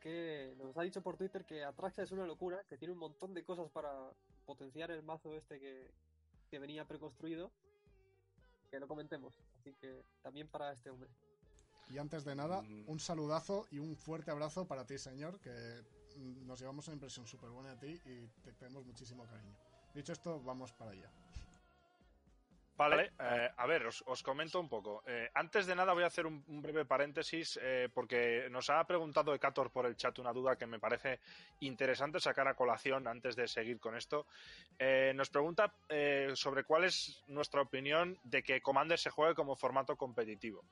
Que nos ha dicho por Twitter que Atraxa es una locura, que tiene un montón de cosas para potenciar el mazo este que, que venía preconstruido. Que lo comentemos. Así que también para este hombre. Y antes de nada, Mm. un saludazo y un fuerte abrazo para ti, señor, que nos llevamos una impresión súper buena de ti y te tenemos muchísimo cariño. Dicho esto, vamos para allá. Vale, eh, a ver, os, os comento un poco. Eh, antes de nada voy a hacer un, un breve paréntesis eh, porque nos ha preguntado Ecator por el chat una duda que me parece interesante sacar a colación antes de seguir con esto. Eh, nos pregunta eh, sobre cuál es nuestra opinión de que Commander se juegue como formato competitivo.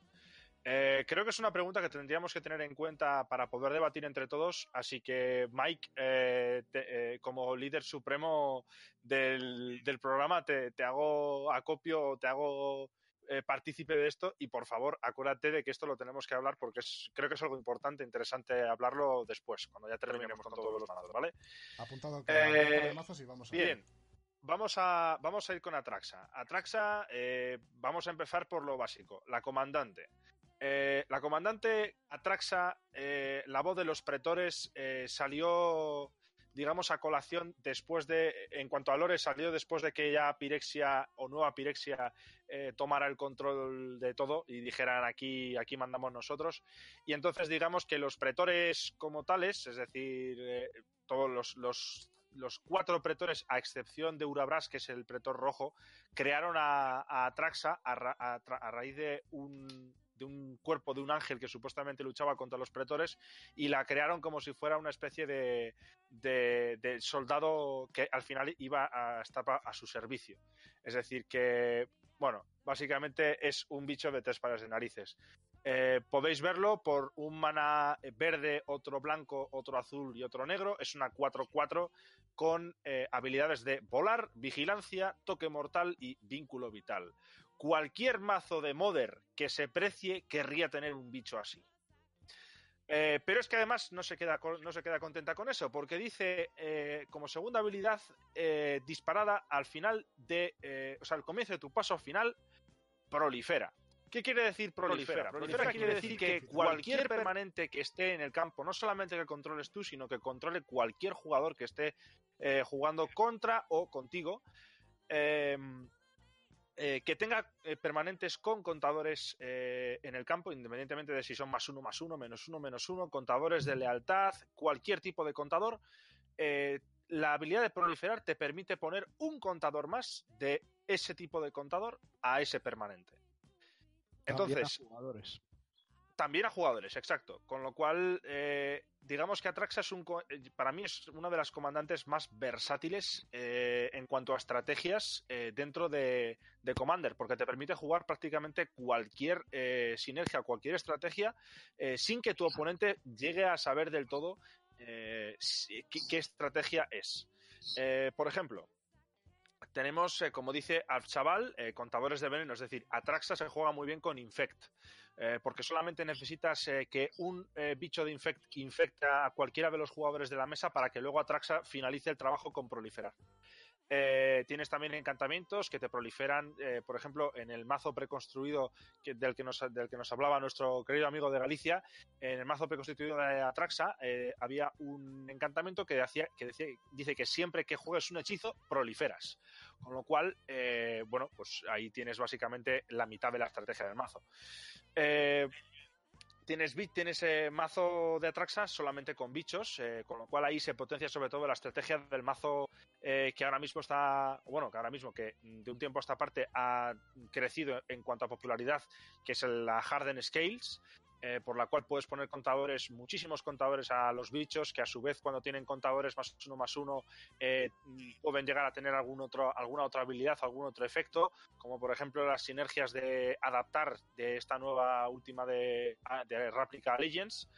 Eh, creo que es una pregunta que tendríamos que tener en cuenta para poder debatir entre todos, así que Mike, eh, te- eh, como líder supremo del, del programa, te, te hago acopio, te hago eh, partícipe de esto y por favor acuérdate de que esto lo tenemos que hablar porque es, creo que es algo importante, interesante hablarlo después, cuando ya terminemos con todos los mazos, ¿vale? Apuntado que Eh, de mazos y vamos a Bien, vamos a, vamos a ir con Atraxa. Atraxa, eh, vamos a empezar por lo básico, la comandante. Eh, la comandante Atraxa, eh, la voz de los pretores, eh, salió, digamos, a colación después de, en cuanto a Lore, salió después de que ya Pirexia o nueva Pirexia tomara el control de todo y dijeran aquí, aquí mandamos nosotros. Y entonces digamos que los pretores como tales, es decir, todos los, los, los cuatro pretores, a excepción de Urabras, que es el pretor rojo, crearon a, a a raíz de un, de un cuerpo de un ángel que supuestamente luchaba contra los pretores y la crearon como si fuera una especie de, de, de soldado que al final iba a estar a su servicio. Es decir, que, bueno, básicamente es un bicho de tres pares de narices. Eh, podéis verlo por un mana verde, otro blanco, otro azul y otro negro. Es una 4-4 con eh, habilidades de volar, vigilancia, toque mortal y vínculo vital. Cualquier mazo de Modder que se precie querría tener un bicho así. Eh, pero es que además no se queda, no se queda contenta con eso, porque dice eh, como segunda habilidad eh, disparada al final de, o sea, al comienzo de tu paso final, prolifera. ¿Qué quiere decir prolifera? Prolifera quiere decir que cualquier permanente que esté en el campo, no solamente que controles tú, sino que controle cualquier jugador que esté jugando contra o contigo, eh, que tenga eh, permanentes con contadores eh, en el campo, independientemente de si son más uno, más uno, menos uno, menos uno, contadores de lealtad, cualquier tipo de contador, la habilidad de proliferar te permite poner un contador más de ese tipo de contador a ese permanente. A Entonces, jugadores. También a jugadores, exacto. Con lo cual, eh, digamos que Atraxa es un, eh, para mí es una de las comandantes más versátiles eh, en cuanto a estrategias eh, dentro de, de Commander, porque te permite jugar prácticamente cualquier sinergia, cualquier estrategia, sin que tu oponente llegue a saber del todo qué, qué estrategia es. Por ejemplo, tenemos, eh, como dice Al-Chaval, eh, contadores de veneno, es decir, Atraxa se juega muy bien con Infect, eh, porque solamente necesitas eh, que un eh, bicho de Infect infecte a cualquiera de los jugadores de la mesa para que luego Atraxa finalice el trabajo con proliferar. Eh, tienes también encantamientos que te proliferan, eh, por ejemplo, en el mazo preconstruido del, que nos, del que nos hablaba nuestro querido amigo de Galicia, en el mazo preconstituido de Atraxa eh, había un encantamiento que, hacía, que decía, dice que siempre que juegues un hechizo, proliferas. Con lo cual, eh, bueno, pues ahí tienes básicamente la mitad de la estrategia del mazo. Tienes, tienes eh, mazo de Atraxa solamente con bichos, eh, con lo cual ahí se potencia sobre todo la estrategia del mazo eh, que ahora mismo está, bueno, que ahora mismo que de un tiempo a esta parte ha crecido en cuanto a popularidad, que es la Harden Scales, eh, por la cual puedes poner contadores, muchísimos contadores a los bichos, que a su vez cuando tienen contadores más uno más uno, eh, pueden llegar a tener algún otro, alguna otra habilidad, algún otro efecto, como por ejemplo las sinergias de adaptar de esta nueva última de, de Replica Legends.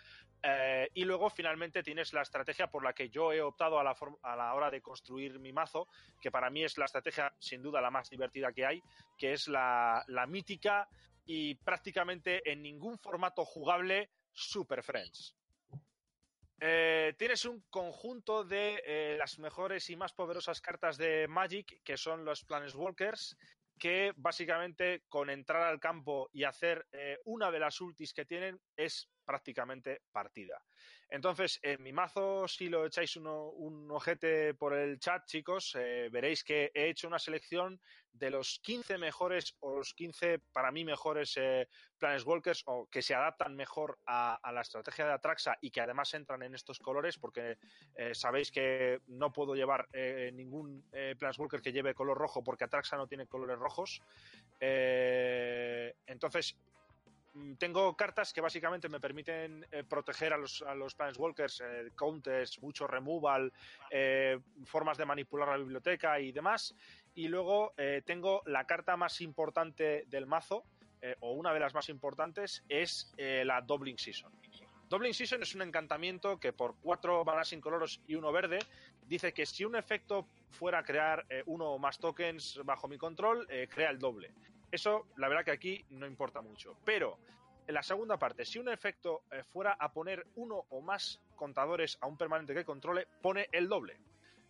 Eh, y luego finalmente tienes la estrategia por la que yo he optado a la, hora de construir mi mazo, que para mí es la estrategia sin duda la más divertida que hay, que es la mítica y prácticamente en ningún formato jugable Super Friends. Eh, tienes un conjunto de eh, las mejores y más poderosas cartas de Magic, que son los Planeswalkers, que básicamente con entrar al campo y hacer eh, una de las ultis que tienen es prácticamente partida. Entonces, en mi mazo, si lo echáis uno- un ojete por el chat, chicos, eh, veréis que he hecho una selección de los 15 mejores o los 15 para mí mejores eh, Planeswalkers o que se adaptan mejor a, la estrategia de Atraxa y que además entran en estos colores porque eh, sabéis que no puedo llevar eh, ningún eh, Planeswalker que lleve color rojo porque Atraxa no tiene colores rojos. Eh, entonces, tengo cartas que básicamente me permiten eh, proteger a los, a los Planeswalkers, eh, mucho removal, eh, formas de manipular la biblioteca y demás. Y luego eh, tengo la carta más importante del mazo, o una de las más importantes, es la Doubling Season. Doubling Season es un encantamiento que por cuatro manas incoloros y uno verde dice que si un efecto fuera a crear uno o más tokens bajo mi control, crea el doble. Eso, la verdad que aquí no importa mucho. Pero en la segunda parte, si un efecto eh, fuera a poner uno o más contadores a un permanente que controle, pone el doble.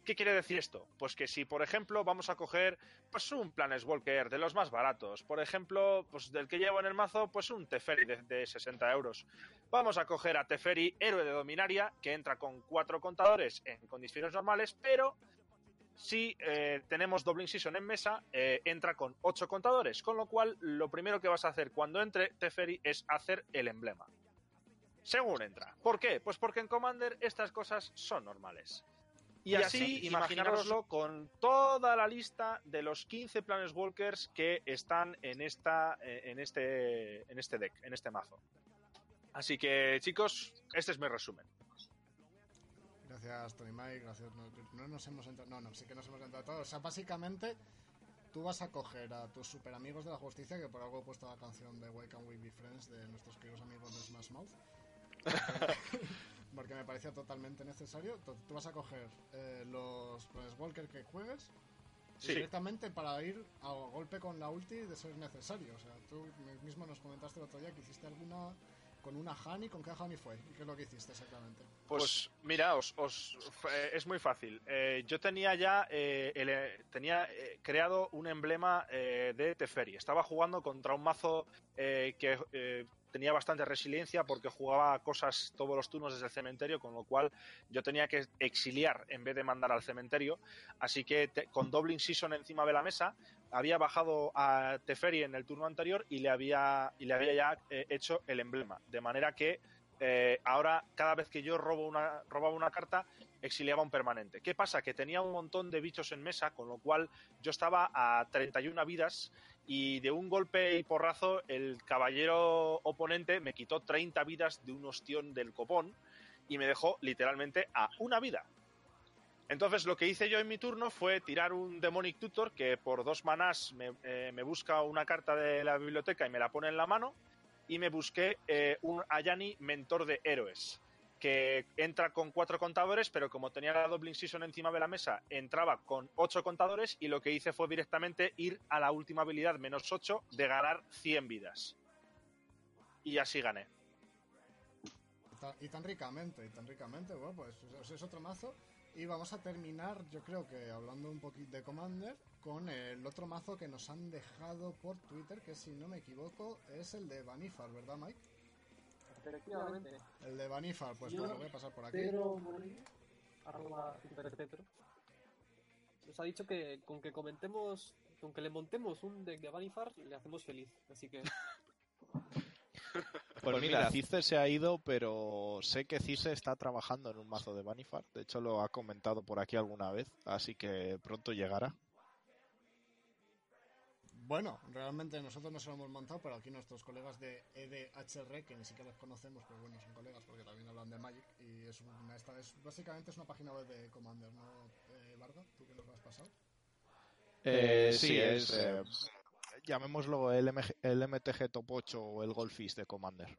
¿Qué quiere decir esto? Pues que si, por ejemplo, vamos a coger pues un Planeswalker de los más baratos, por ejemplo, pues del que llevo en el mazo, pues un Teferi de, de 60 euros. Vamos a coger a Teferi, héroe de Dominaria, que entra con cuatro contadores en condiciones normales, pero si eh, tenemos Doubling Season en mesa, eh, entra con 8 contadores, con lo cual lo primero que vas a hacer cuando entre Teferi es hacer el emblema. Según entra. ¿Por qué? Pues porque en Commander estas cosas son normales. Y así, imaginároslo con toda la lista de los 15 Planes Walkers que están en, esta, eh, en, este, en este deck, en este mazo. Así que, chicos, este es mi resumen. Gracias, Tony Mike. Gracias. No, no nos hemos entrado. No, no, sí que nos hemos entrado todos. O sea, básicamente, tú vas a coger a tus super amigos de la justicia, que por algo he puesto la canción de Why Can We Be Friends de nuestros queridos amigos de Smash Mouth. <laughs> Porque me parecía totalmente necesario. Tú vas a coger eh, los Planes Walker que juegues Sí. directamente para ir a golpe con la ulti de ser necesario. O sea, tú mismo nos comentaste el otro día que hiciste alguna con una Hani. ¿Con qué Hani fue? ¿Y qué es lo que hiciste exactamente? Pues mira, os, os- eh, es muy fácil. Eh, yo tenía ya eh, el, tenía eh, creado un emblema eh, de Teferi. Estaba jugando contra un mazo eh, que eh, tenía bastante resiliencia porque jugaba cosas todos los turnos desde el cementerio, con lo cual yo tenía que exiliar en vez de mandar al cementerio. Así que te- con Doubling Season encima de la mesa había bajado a Teferi en el turno anterior y le había, y le había ya eh, hecho el emblema. De manera que eh, ahora cada vez que yo robo una, robaba una carta, exiliaba un permanente. ¿Qué pasa? Que tenía un montón de bichos en mesa, con lo cual yo estaba a 31 vidas y de un golpe y porrazo el caballero oponente me quitó 30 vidas de un ostión del copón y me dejó literalmente a una vida. Entonces lo que hice yo en mi turno fue tirar un Demonic Tutor que por dos manás me, eh, busca una carta de la biblioteca y me la pone en la mano y me busqué eh, un Ayani Mentor de Héroes que entra con cuatro contadores, pero como tenía la Doubling Season encima de la mesa, entraba con ocho contadores y lo que hice fue directamente ir a la última habilidad menos 8 de ganar 100 vidas. Y así gané. Y tan, ricamente, y tan ricamente, bueno, pues es otro mazo. Y vamos a terminar, yo creo que hablando un poquito de Commander, con el otro mazo que nos han dejado por Twitter, que si no me equivoco es el de Vanifar, ¿verdad, Mike? Efectivamente. El de Vanifar, pues Yo- bueno, voy a pasar por aquí. Pedro arroba superpetro, nos ha dicho que con que comentemos, con que le montemos un deck de Vanifar, le hacemos feliz. Así que <laughs> Pues mira, Cice se ha ido, pero sé que Cice está trabajando en un mazo de Vanifar. De hecho, lo ha comentado por aquí alguna vez, así que pronto llegará. Bueno, realmente nosotros no se lo hemos montado, pero aquí nuestros colegas de EDHR, que ni siquiera los conocemos, pero bueno, son colegas porque también hablan de Magic, y es una, esta es, básicamente es una página web de Commander, ¿no, eh, Varga? ¿Tú que nos lo has pasado? Eh, sí, es. eh, llamémoslo el, MG el MTG Top 8 o el Golfis de Commander.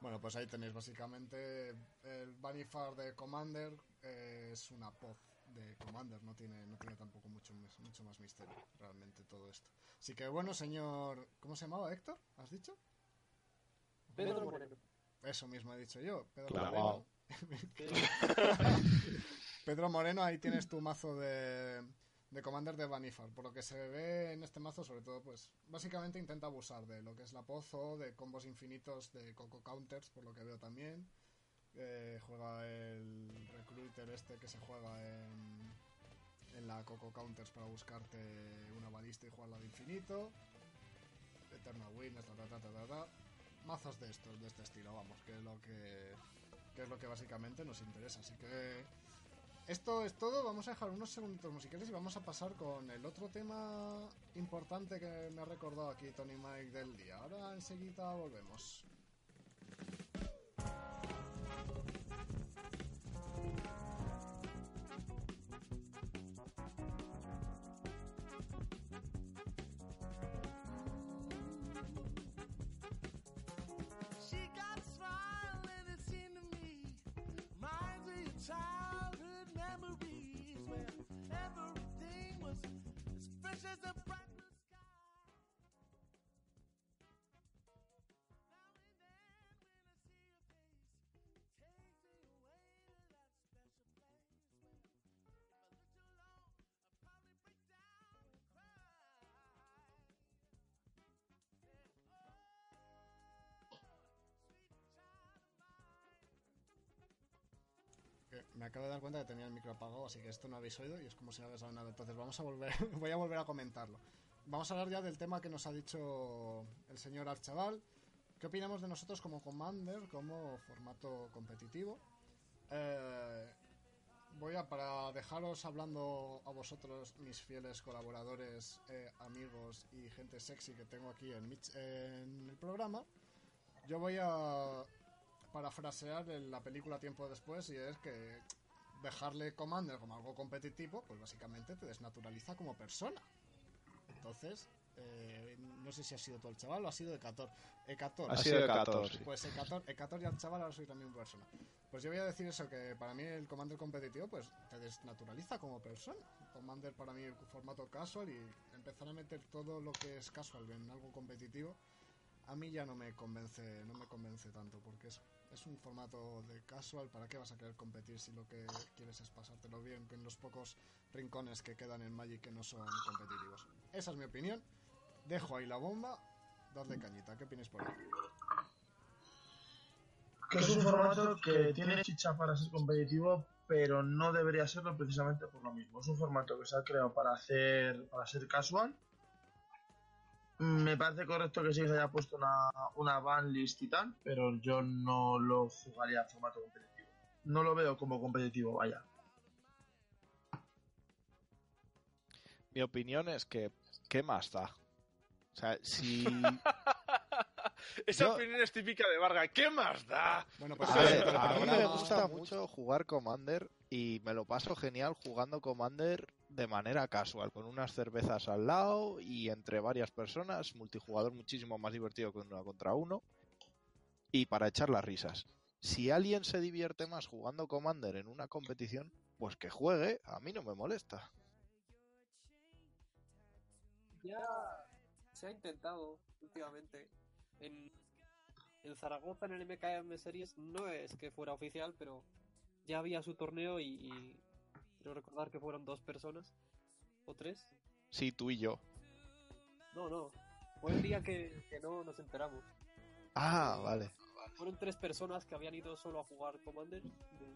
Bueno, pues ahí tenéis básicamente el Vanifar de Commander, eh, es una pod de Commander, no tiene, no tiene tampoco mucho, más- mucho más misterio realmente todo esto. Así que bueno, señor, ¿cómo se llamaba Héctor? ¿Has dicho? Pedro Moreno. Eso mismo he dicho yo, Pedro. Moreno. <laughs> Pedro Moreno, ahí tienes tu mazo de, de Commander de Vanifar. Por lo que se ve en este mazo, sobre todo, pues básicamente intenta abusar de lo que es la pozo, de combos infinitos de Coco Counters, por lo que veo también. Eh, juega el Recruiter este que se juega en, en la Coco Counters para buscarte una balista y jugarla de infinito. Eternal Witness, ta, ta, ta. Mazos de estos, de este estilo, vamos, que es lo que, que es lo que básicamente nos interesa. Así que esto es todo. Vamos a dejar unos segunditos musicales y vamos a pasar con el otro tema importante que me ha recordado aquí Tony Mike del día. Ahora enseguida volvemos. Me acabo de dar cuenta que tenía el micro apagado, así que esto no habéis oído y es como si no habéis nada. Entonces vamos a volver, <laughs> voy a volver a comentarlo. Vamos a hablar ya del tema que nos ha dicho el señor Archaval. ¿Qué opinamos de nosotros como Commander, como formato competitivo? Eh, voy a, para dejaros hablando a vosotros, mis fieles colaboradores, eh, amigos y gente sexy que tengo aquí en, en el programa, yo voy a parafrasear en la película tiempo después y es que dejarle Commander como algo competitivo, pues básicamente te desnaturaliza como persona. Entonces, eh, no sé si ha sido tú el chaval o ha sido Ecator. Ecator. Ha sido de 14. Pues Ecator, Ecator y el chaval ahora soy también persona. Pues yo voy a decir eso, que para mí el Commander competitivo pues te desnaturaliza como persona. Commander para mí el formato casual y empezar a meter todo lo que es casual en algo competitivo a mí ya no me convence, no me convence tanto porque es, un formato de casual, ¿para qué vas a querer competir si lo que quieres es pasártelo bien en los pocos rincones que quedan en Magic que no son competitivos? Esa es mi opinión. Dejo ahí la bomba, dadle cañita, ¿qué opináis por ahí? Que es un formato que tiene chicha para ser competitivo, pero no debería serlo precisamente por lo mismo. Es un formato que se ha creado para hacer para ser casual. Me parece correcto que sí se haya puesto una, una ban list y tal, pero yo no lo jugaría a formato competitivo. No lo veo como competitivo, vaya. Mi opinión es que, ¿qué más da? O sea, si... <laughs> Esa Yo- opinión es típica de Varga. ¿Qué más da? Bueno, pues A ver, a mí me gusta mucho jugar Commander y me lo paso genial jugando Commander de manera casual, con unas cervezas al lado y entre varias personas, multijugador muchísimo más divertido que uno contra uno y para echar las risas. Si alguien se divierte más jugando Commander en una competición, pues que juegue, a mí no me molesta. Ya se ha intentado últimamente. En, en Zaragoza, en el MKM Series, no es que fuera oficial, pero ya había su torneo y, y quiero recordar que fueron dos personas o tres. Sí, tú y yo. No, no. Fue el día que, que no nos enteramos. Ah, vale. Fueron tres personas que habían ido solo a jugar Commander de,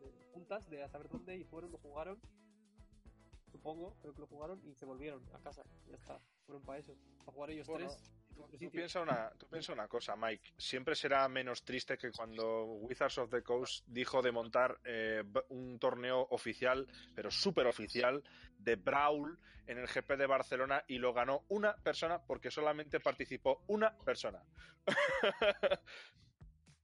de juntas, de a saber dónde, y fueron, lo jugaron. Supongo, creo que lo jugaron y se volvieron a casa. Ya está. Fueron para eso. Para jugar ellos Bueno, tres. Tú piensa, una, tú piensa una cosa, Mike. Siempre será menos triste que cuando Wizards of the Coast dijo de montar eh, un torneo oficial, pero súper oficial, de Brawl en el GP de Barcelona y lo ganó una persona porque solamente participó una persona. <laughs>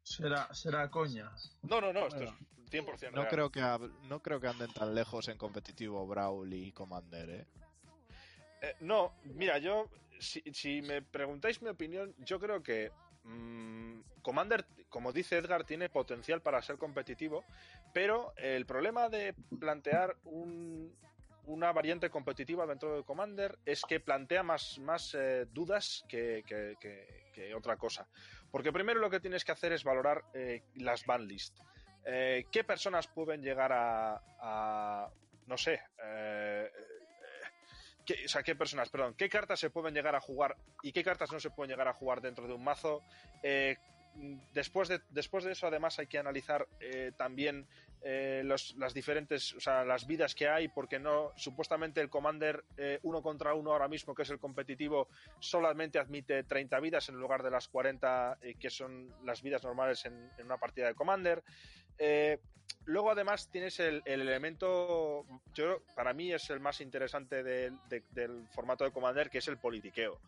Será, será coña. No, no, no, esto Bueno. es 100% No real. creo que hab- no creo que anden tan lejos en competitivo Brawl y Commander, ¿eh? Eh, no, mira, yo, si, me preguntáis mi opinión, yo creo que mm, Commander, como dice Edgar, tiene potencial para ser competitivo, pero el problema de plantear un- una variante competitiva dentro de Commander es que plantea más, más eh, dudas que, que- otra cosa. Porque primero lo que tienes que hacer es valorar eh, las banlist. Eh, ¿Qué personas pueden llegar a, a- no sé, eh, ¿Qué, o sea, qué personas, perdón, qué cartas se pueden llegar a jugar y qué cartas no se pueden llegar a jugar dentro de un mazo. Eh, después, de, después de eso, además, hay que analizar eh, también eh, las diferentes, o sea, las vidas que hay, porque no, supuestamente el Commander uno contra uno ahora mismo, que es el competitivo, solamente admite 30 vidas en lugar de las 40 eh, que son las vidas normales en, en una partida de Commander. Luego, además, tienes el, el elemento, yo para mí es el más interesante de- del formato de Commander, que es el politiqueo.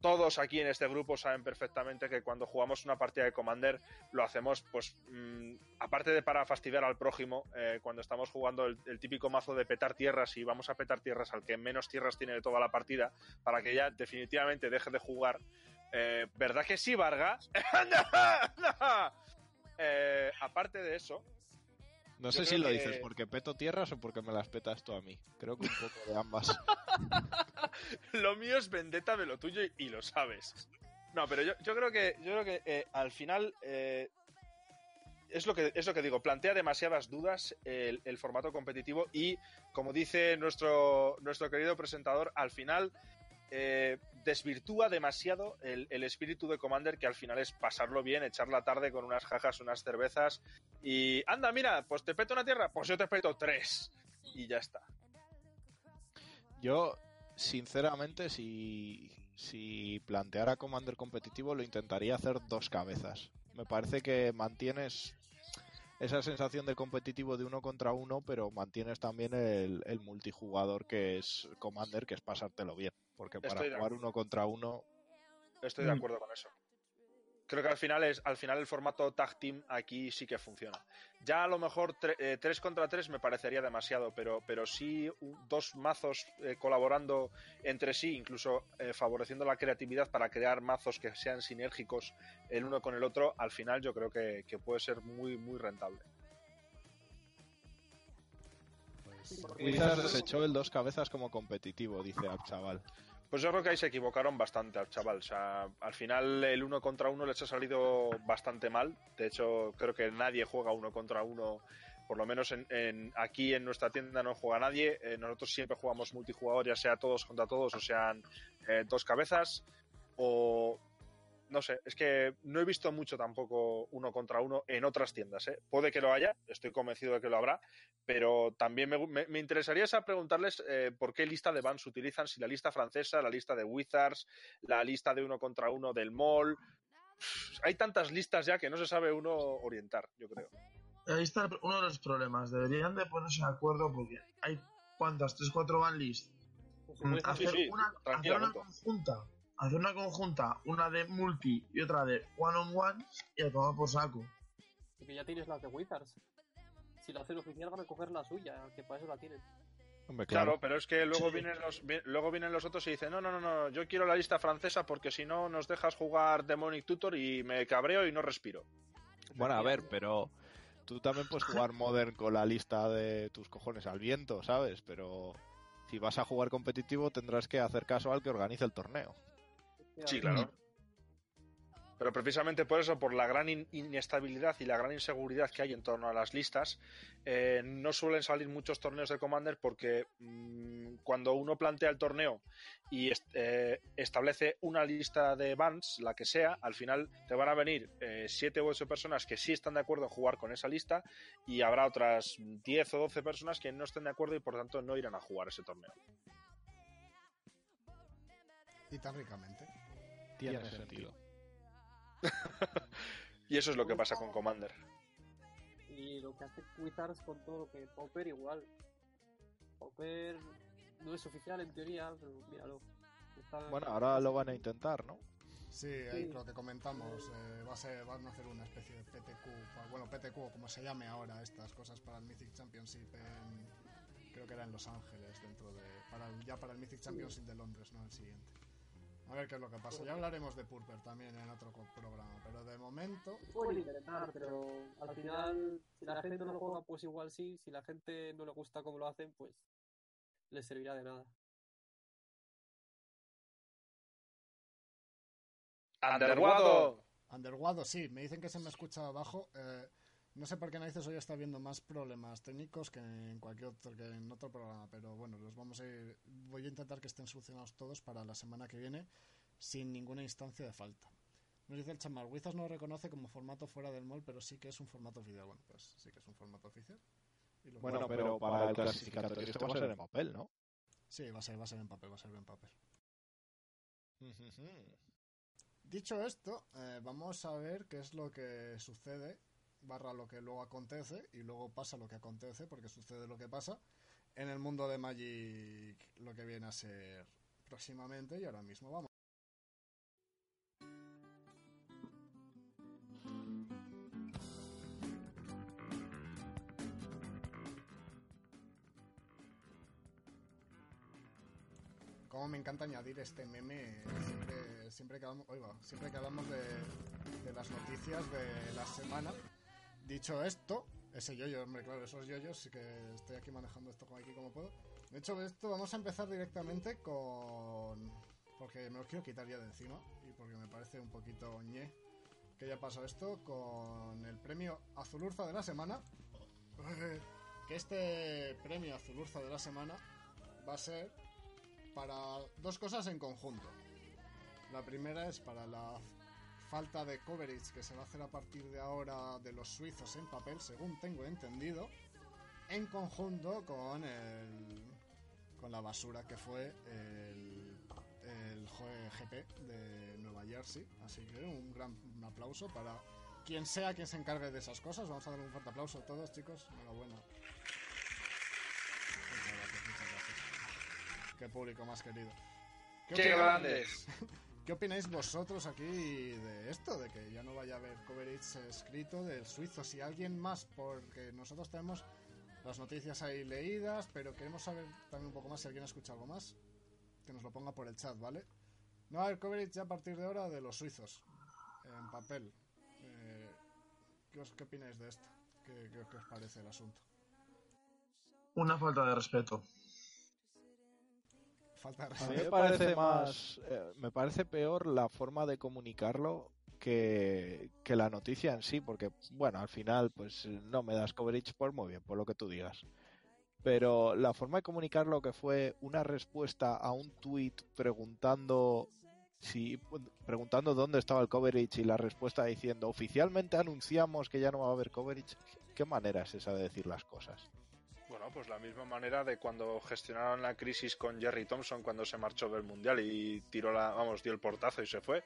Todos aquí en este grupo saben perfectamente que cuando jugamos una partida de Commander lo hacemos, pues, mm, aparte de para fastidiar al prójimo, eh, cuando estamos jugando el, típico mazo de petar tierras y vamos a petar tierras al que menos tierras tiene de toda la partida, para que ya definitivamente deje de jugar. Eh, ¿Verdad que sí, Varga? <laughs> ¡No! ¡No! Eh, aparte de eso, No Yo sé si lo que- dices porque peto tierras o porque me las petas tú a mí. Creo que un poco de ambas. <laughs> lo mío es vendetta de lo tuyo y, y lo sabes. No, pero yo, yo creo que, yo creo que eh, al final eh, es, lo que, es lo que digo, plantea demasiadas dudas el, el formato competitivo y, como dice nuestro, nuestro querido presentador, al final eh, desvirtúa demasiado el, espíritu de Commander, que al final es pasarlo bien, echar la tarde con unas jajas, unas cervezas y anda, mira, pues te peto una tierra, pues yo te peto tres y ya está. Yo, sinceramente, si, si planteara Commander competitivo, lo intentaría hacer dos cabezas. Me parece que mantienes esa sensación de competitivo de uno contra uno, pero mantienes también el multijugador que es Commander, que es pasártelo bien. Porque para Estoy de jugar uno contra uno, Estoy de Mm. acuerdo con eso. Creo que al final es al final el formato tag team aquí sí que funciona. Ya a lo mejor 3 contra 3 me parecería demasiado, pero, pero sí u- dos mazos eh, colaborando entre sí, incluso eh, favoreciendo la creatividad para crear mazos que sean sinérgicos el uno con el otro, al final yo creo que, que puede ser muy, muy rentable. Pues, quizás desechó el dos cabezas como competitivo, dice al chaval. Pues yo creo que ahí se equivocaron bastante al chaval. O sea, al final el uno contra uno les ha salido bastante mal. De hecho, creo que nadie juega uno contra uno. Por lo menos en, en- aquí en nuestra tienda no juega nadie. Eh, nosotros siempre jugamos multijugador, ya sea todos contra todos, o sean eh, dos cabezas. O no sé, es que no he visto mucho tampoco uno contra uno en otras tiendas. ¿eh? Puede que lo haya, estoy convencido de que lo habrá, pero también me, me- me interesaría esa preguntarles eh, por qué lista de Vans utilizan, si la lista francesa, la lista de Wizards, la lista de uno contra uno del Mall. Hay tantas listas ya que no se sabe uno orientar, yo creo. Ahí está uno de los problemas. Deberían de ponerse de acuerdo porque hay cuántas, tres, cuatro van list. Hacer, sí, una, hacer una conjunta, hacer una conjunta, una de multi y otra de one on one y a tomar por saco. Porque ya tienes las de Wizards. Si la hacen oficial van a coger la suya, que para eso la tienen. Hombre, Claro, claro. pero es que luego Sí. vienen los vi- luego vienen los otros y dicen, no, no, no, no, yo quiero la lista francesa porque si no nos dejas jugar Demonic Tutor y me cabreo y no respiro. Bueno, a ver, pero tú también puedes jugar Modern con la lista de tus cojones al viento, ¿sabes? Pero si vas a jugar competitivo tendrás que hacer caso al que organice el torneo. Sí, claro. Pero precisamente por eso, por la gran in- inestabilidad y la gran inseguridad que hay en torno a las listas, eh, no suelen salir muchos torneos de Commander porque mm, cuando uno plantea el torneo y est- eh, establece una lista de bans, la que sea, al final te van a venir eh, siete u ocho personas que sí están de acuerdo en jugar con esa lista y habrá otras 10 o 12 personas que no estén de acuerdo y por tanto no irán a jugar ese torneo. y tan ricamente. Tiene sentido. <laughs> Y eso es lo que pasa con Commander. Y lo que hace Wizards con todo lo que Pauper igual. Pauper no es oficial en teoría, pero míralo. Está- Bueno, ahora lo van a intentar, ¿no? Sí, ahí lo que comentamos, eh, va a ser, van a hacer una especie de PTQ, bueno, PTQ o como se llame ahora estas cosas para el Mythic Championship en, creo que era en Los Ángeles, dentro de, para el- ya para el Mythic Championship de Londres, no el siguiente. A ver qué es lo que pasa. Ya hablaremos de Purper también en otro programa, pero de momento, Puede interesar, pero al final, si la gente no lo juega, pues igual sí. Si la gente no le gusta cómo lo hacen, pues les servirá de nada. ¡Underwater! Underwater sí, me dicen que se me escucha abajo. eh, no sé por qué narices hoy está habiendo más problemas técnicos que en cualquier otro, que en otro programa, pero bueno, los vamos a ir. Voy a intentar que estén solucionados todos para la semana que viene sin ninguna instancia de falta. Nos dice el chamar, Wizards no lo reconoce como formato fuera del mall, pero sí que es un formato oficial. Bueno, pues sí que es un formato oficial. Y lo Bueno, pero para el clasificatorio esto va a ser en papel, ¿no? Sí, va a ser, va a ser en papel, va a ser en papel. Dicho esto, eh, vamos a ver qué es lo que sucede, barra lo que luego acontece, y luego pasa lo que acontece, porque sucede lo que pasa, en el mundo de Magic, lo que viene a ser próximamente, y ahora mismo vamos. Como me encanta añadir este meme siempre, que hablamos, siempre que hablamos de, de las noticias de la semana. Dicho esto, ese yoyo, hombre, claro, esos yoyos, sí que estoy aquí manejando esto aquí como puedo. De hecho, esto vamos a empezar directamente con... Porque me lo quiero quitar ya de encima y porque me parece un poquito ñe que haya pasado esto con el premio Azulurza de la semana. <laughs> Que este premio Azulurza de la semana va a ser para dos cosas en conjunto. La primera es para la falta de coverage que se va a hacer a partir de ahora de los suizos en papel, según tengo entendido, en conjunto con el con la basura que fue el, el GP de Nueva Jersey. Así que un gran un aplauso para quien sea quien se encargue de esas cosas. Vamos a dar un fuerte aplauso a todos, chicos. Enhorabuena. Muchas gracias, muchas gracias. Qué público más querido. ¿Qué ¡Qué opináis- grandes! <laughs> ¿Qué opináis vosotros aquí de esto? De que ya no vaya a haber coverage escrito del suizo. Si alguien más, porque nosotros tenemos las noticias ahí leídas, pero queremos saber también un poco más si alguien escucha algo más. Que nos lo ponga por el chat, ¿vale? No va a haber coverage ya a partir de ahora de los suizos. En papel. Eh, ¿qué, os- qué opináis de esto? ¿Qué, qué- qué os parece el asunto? Una falta de respeto. Falta de A mí me parece más, eh, me parece peor la forma de comunicarlo que, que la noticia en sí, porque bueno, al final pues no me das coverage por muy bien, por lo que tú digas. Pero la forma de comunicarlo que fue una respuesta a un tweet preguntando si preguntando dónde estaba el coverage y la respuesta diciendo oficialmente anunciamos que ya no va a haber coverage. ¿Qué manera es esa de decir las cosas? Pues la misma manera de cuando gestionaron la crisis con Jerry Thompson cuando se marchó del mundial y tiró la, vamos, dio el portazo y se fue.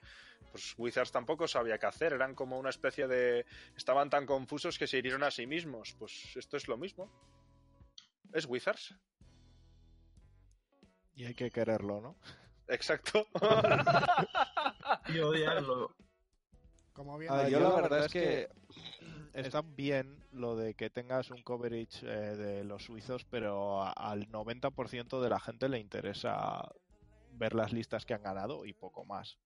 Pues Wizards tampoco sabía qué hacer, eran como una especie de estaban tan confusos que se hirieron a sí mismos. Pues esto es lo mismo. Es Wizards. Y hay que quererlo, ¿no? Exacto. <laughs> Y odiarlo. Como bien Ah, yo la verdad es que está bien lo de que tengas un coverage eh, de los suizos, pero al 90% de la gente le interesa ver las listas que han ganado y poco más.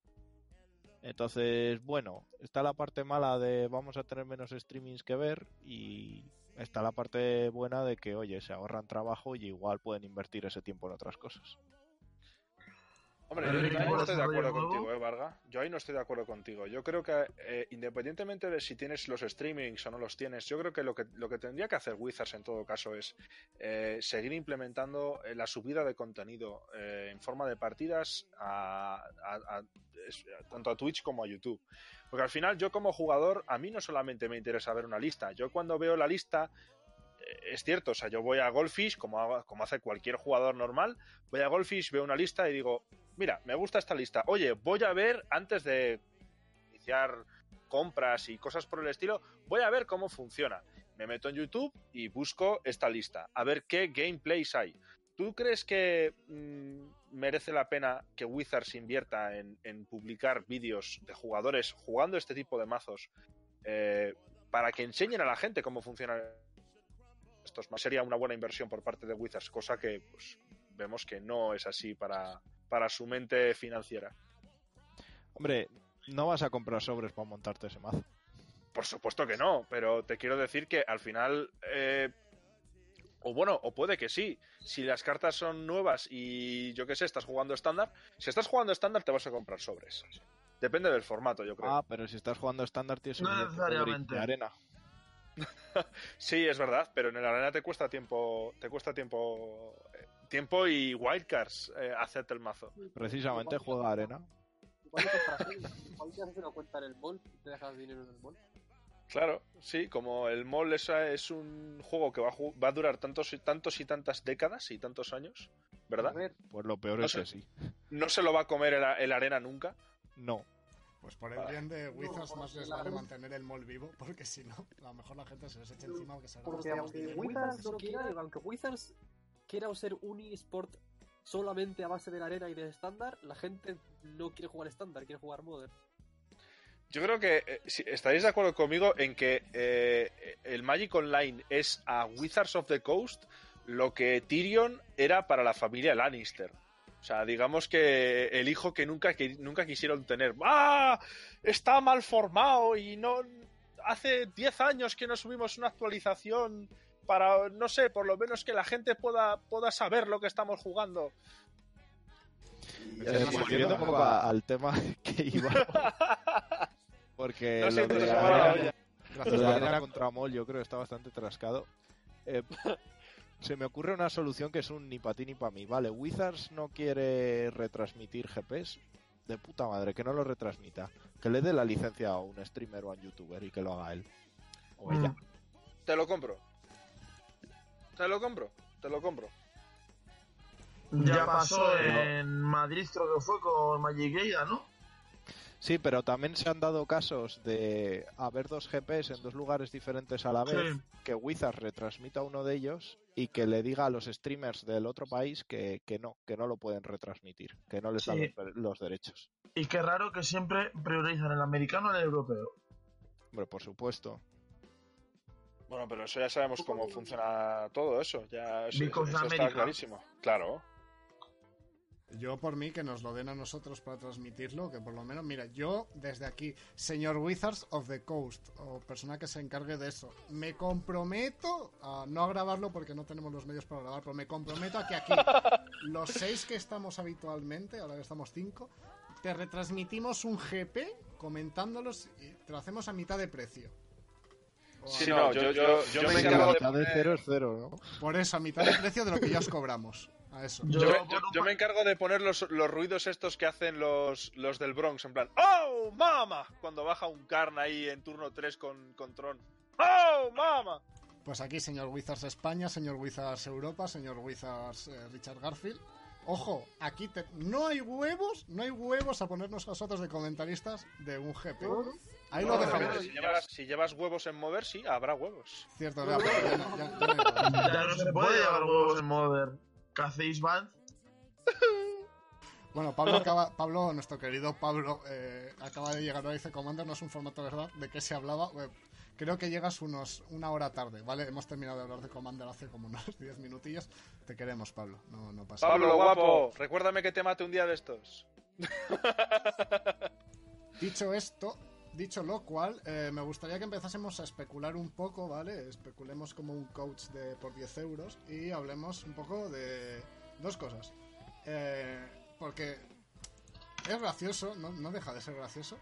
Entonces, bueno, está la parte mala de vamos a tener menos streamings que ver y está la parte buena de que, oye, se ahorran trabajo y igual pueden invertir ese tiempo en otras cosas. Hombre, yo ahí no estoy de acuerdo contigo, ¿eh, Varga? Yo ahí no estoy de acuerdo contigo. Yo creo que, eh, independientemente de si tienes los streamings o no los tienes, yo creo que lo que, lo que tendría que hacer Wizards en todo caso es eh, seguir implementando eh, la subida de contenido en forma de partidas a, a- a- es- tanto a Twitch como a YouTube. Porque al final yo como jugador, a mí no solamente me interesa ver una lista. Yo cuando veo la lista, es cierto, o sea, yo voy a Goldfish, como, como hace cualquier jugador normal, voy a Goldfish, veo una lista y digo, mira, me gusta esta lista. Oye, voy a ver antes de iniciar compras y cosas por el estilo, voy a ver cómo funciona. Me meto en YouTube y busco esta lista, a ver qué gameplays hay. ¿Tú crees que mm, merece la pena que Wizards invierta en, en publicar vídeos de jugadores jugando este tipo de mazos eh, para que enseñen a la gente cómo funcionan estos mazos? Sería una buena inversión por parte de Wizards, cosa que pues, vemos que no es así para, para su mente financiera. Hombre, no vas a comprar sobres para montarte ese mazo. Por supuesto que no, pero te quiero decir que al final, eh, o bueno, o puede que sí, si las cartas son nuevas y yo qué sé, estás jugando estándar, si estás jugando estándar te vas a comprar sobres. Depende del formato, yo creo. Ah, pero si estás jugando estándar tienes No un necesariamente. de arena. <laughs> Sí, es verdad, pero en el arena te cuesta tiempo, te cuesta tiempo, eh, tiempo y wildcards eh, hacerte el mazo. Precisamente juega arena. Igual te compras <laughs> un- igual te haces una cuenta en el mall y te dejas dinero en el mall. Claro, sí, como el MOL es, es un juego que va a, ju- va a durar tantos y, tantos y tantas décadas y tantos años, ¿verdad? ver, Pues lo peor No es sé. que sí. No se lo va a comer el, el arena nunca. No. Pues por el Vale. bien de Wizards más les vale mantener el mall vivo, porque si no, a lo mejor la gente se les echa encima aunque se porque aunque. Wizards no quiera, aunque Wizards quiera ser un eSport solamente a base de la arena y de estándar, la gente no quiere jugar estándar, quiere jugar modern. Yo creo que eh, si- estaréis de acuerdo conmigo en que eh, el Magic Online es a Wizards of the Coast lo que Tyrion era para la familia Lannister. O sea, digamos que el hijo que nunca, que nunca quisieron tener. ¡Ah! Está mal formado y no. Hace 10 años que no subimos una actualización para, no sé, por lo menos que la gente pueda, pueda saber lo que estamos jugando. Eh, volviendo un poco a- al tema <laughs> que iba. Porque No olla. lo de arena contra Mol yo creo que está bastante trascado. Eh, se me ocurre una solución que es un ni para ti ni para mí. Vale, Wizards no quiere retransmitir GPs. De puta madre, que no lo retransmita. Que le dé la licencia a un streamer o a un youtuber y que lo haga él. O ella. Te lo compro. Te lo compro. Te lo compro. Ya pasó en Madrid, creo que fue con Magic ¿no? Sí, pero también se han dado casos de haber dos GPs en dos lugares diferentes a la vez, Sí. que Wizards retransmita uno de ellos y que le diga a los streamers del otro país que, que no, que no lo pueden retransmitir, que no les dan Sí. los, los derechos. Y qué raro que siempre priorizan el americano al europeo. Hombre, por supuesto. Bueno, pero eso ya sabemos cómo funciona todo eso. Ya eso, eso está clarísimo. Claro. Yo por mí que nos lo den a nosotros para transmitirlo, que por lo menos, mira, yo desde aquí, señor Wizards of the Coast, o persona que se encargue de eso, me comprometo a no a grabarlo porque no tenemos los medios para grabar, pero me comprometo a que aquí, <laughs> los seis que estamos habitualmente, ahora que estamos cinco, te retransmitimos un GP comentándolos y te lo hacemos a mitad de precio. Sí, no, yo, yo, yo me encargo de mitad de cero es cero, ¿no? <laughs> Por eso, a mitad de precio de lo que ya os cobramos. A eso. Yo, Yo, me- yo- yo encargo de poner los, los ruidos estos que hacen los, los del Bronx, en plan, ¡Oh, mama! Cuando baja un Karn ahí en turno 3 con, con Tron. ¡Oh, mama! Pues aquí, señor Wizards España, señor Wizards Europa, señor Wizards eh, Richard Garfield. Ojo, aquí te- no hay huevos, no hay huevos a ponernos nosotros de comentaristas de un GP. Ahí lo dejamos. si, llevas, si llevas huevos en mover, sí, habrá huevos. Cierto, ya, ya no- ya- ya no se puede llevar huevos en Modern. ¿Qué hacéis, Band? <laughs> Bueno, Pablo acaba, Pablo, nuestro querido Pablo, eh, acaba de llegar ahora dice Commander no es un formato verdad, ¿de qué se hablaba? Eh, creo que llegas unos una hora tarde, ¿vale? Hemos terminado de hablar de Commander hace como unos <laughs> 10 minutillos. Te queremos, Pablo, no, no pasa nada. Pablo, guapo, recuérdame que te mate un día de estos. <laughs> Dicho esto, dicho lo cual, eh, me gustaría que empezásemos a especular un poco, ¿vale? Especulemos como un coach de por 10 euros y hablemos un poco de dos cosas. Eh, porque es gracioso, no, deja de ser gracioso,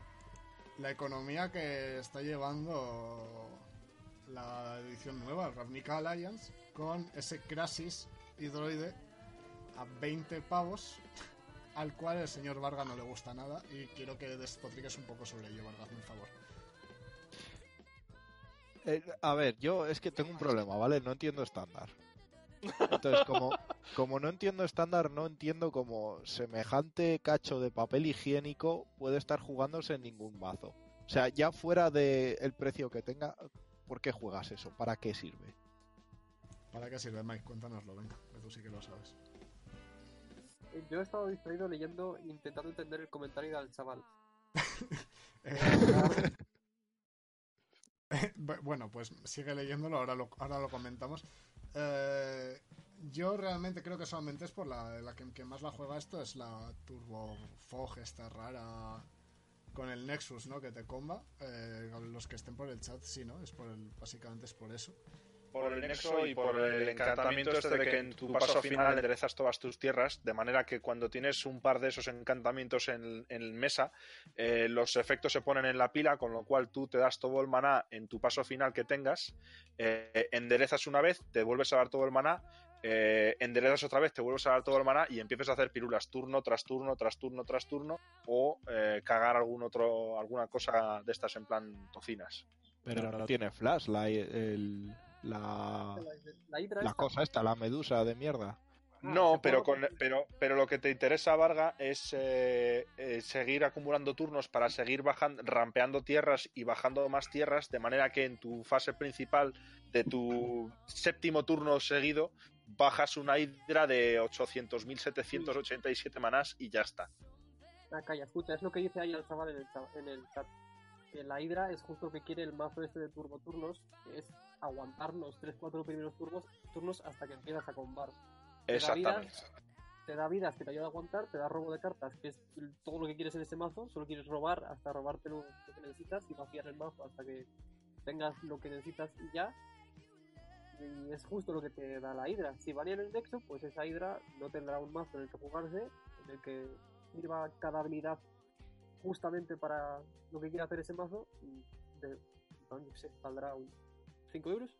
la economía que está llevando la edición nueva, Ravnica Alliance, con ese Crasis hidroide a 20 pavos al cual el señor Varga no le gusta nada y quiero que despotriques un poco sobre ello, Varga, hazme un favor. Eh, a ver, yo es que tengo un problema, ¿vale? No entiendo estándar. Entonces, como, como no entiendo estándar, no entiendo cómo semejante cacho de papel higiénico puede estar jugándose en ningún mazo. O sea, ya fuera del precio que tenga, ¿por qué juegas eso? ¿Para qué sirve? ¿Para qué sirve, Mike? Cuéntanoslo, venga, que tú sí que lo sabes. Yo he estado distraído leyendo, intentando entender el comentario del chaval. <laughs> Bu- bueno, pues sigue leyéndolo, ahora lo, ahora lo comentamos. Eh, yo realmente creo que solamente es por la, que más la juega esto, es la Turbo Fog esta rara con el Nexus, ¿no? Que te comba. Eh, los que estén por el chat, sí, ¿no? Es por el, básicamente es por eso. Por el nexo y por el encantamiento este de que en tu paso final enderezas todas tus tierras, de manera que cuando tienes un par de esos encantamientos en, en mesa, eh, los efectos se ponen en la pila, con lo cual tú te das todo el maná en tu paso final que tengas, eh, enderezas una vez, te vuelves a dar todo el maná, eh, enderezas otra vez, te vuelves a dar todo el maná y empiezas a hacer pirulas turno tras turno, tras turno, tras turno, o eh, cagar algún otro, alguna cosa de estas en plan tocinas. Pero no tiene flash, la, el- la, La hidra la esta- cosa esta, la medusa de mierda. No, se pero, con, pero, pero lo que te interesa, Varga, es eh, eh, seguir acumulando turnos para seguir bajando, rampeando tierras y bajando más tierras, de manera que en tu fase principal de tu séptimo turno seguido bajas una hidra de 800.787 manás y ya está. Ah, calla, escucha, es lo que dice ahí el chaval en el, cha- en el chat. Que la Hydra es justo lo que quiere el mazo este de turbo turnos, que es aguantar los 3-4 primeros turnos, turnos hasta que empiezas a combar. Te da Exactamente. vidas, te da vidas que te ayuda a aguantar, te da robo de cartas, que es todo lo que quieres en ese mazo, solo quieres robar hasta robarte lo, lo que necesitas y vaciar el mazo hasta que tengas lo que necesitas y ya. Y es justo lo que te da la Hydra. Si varía en el Nexo, pues esa Hydra no tendrá un mazo en el que jugarse, en el que sirva cada habilidad justamente para lo que quiera hacer ese mazo. Y de, no, sé, valdrá un 5 euros.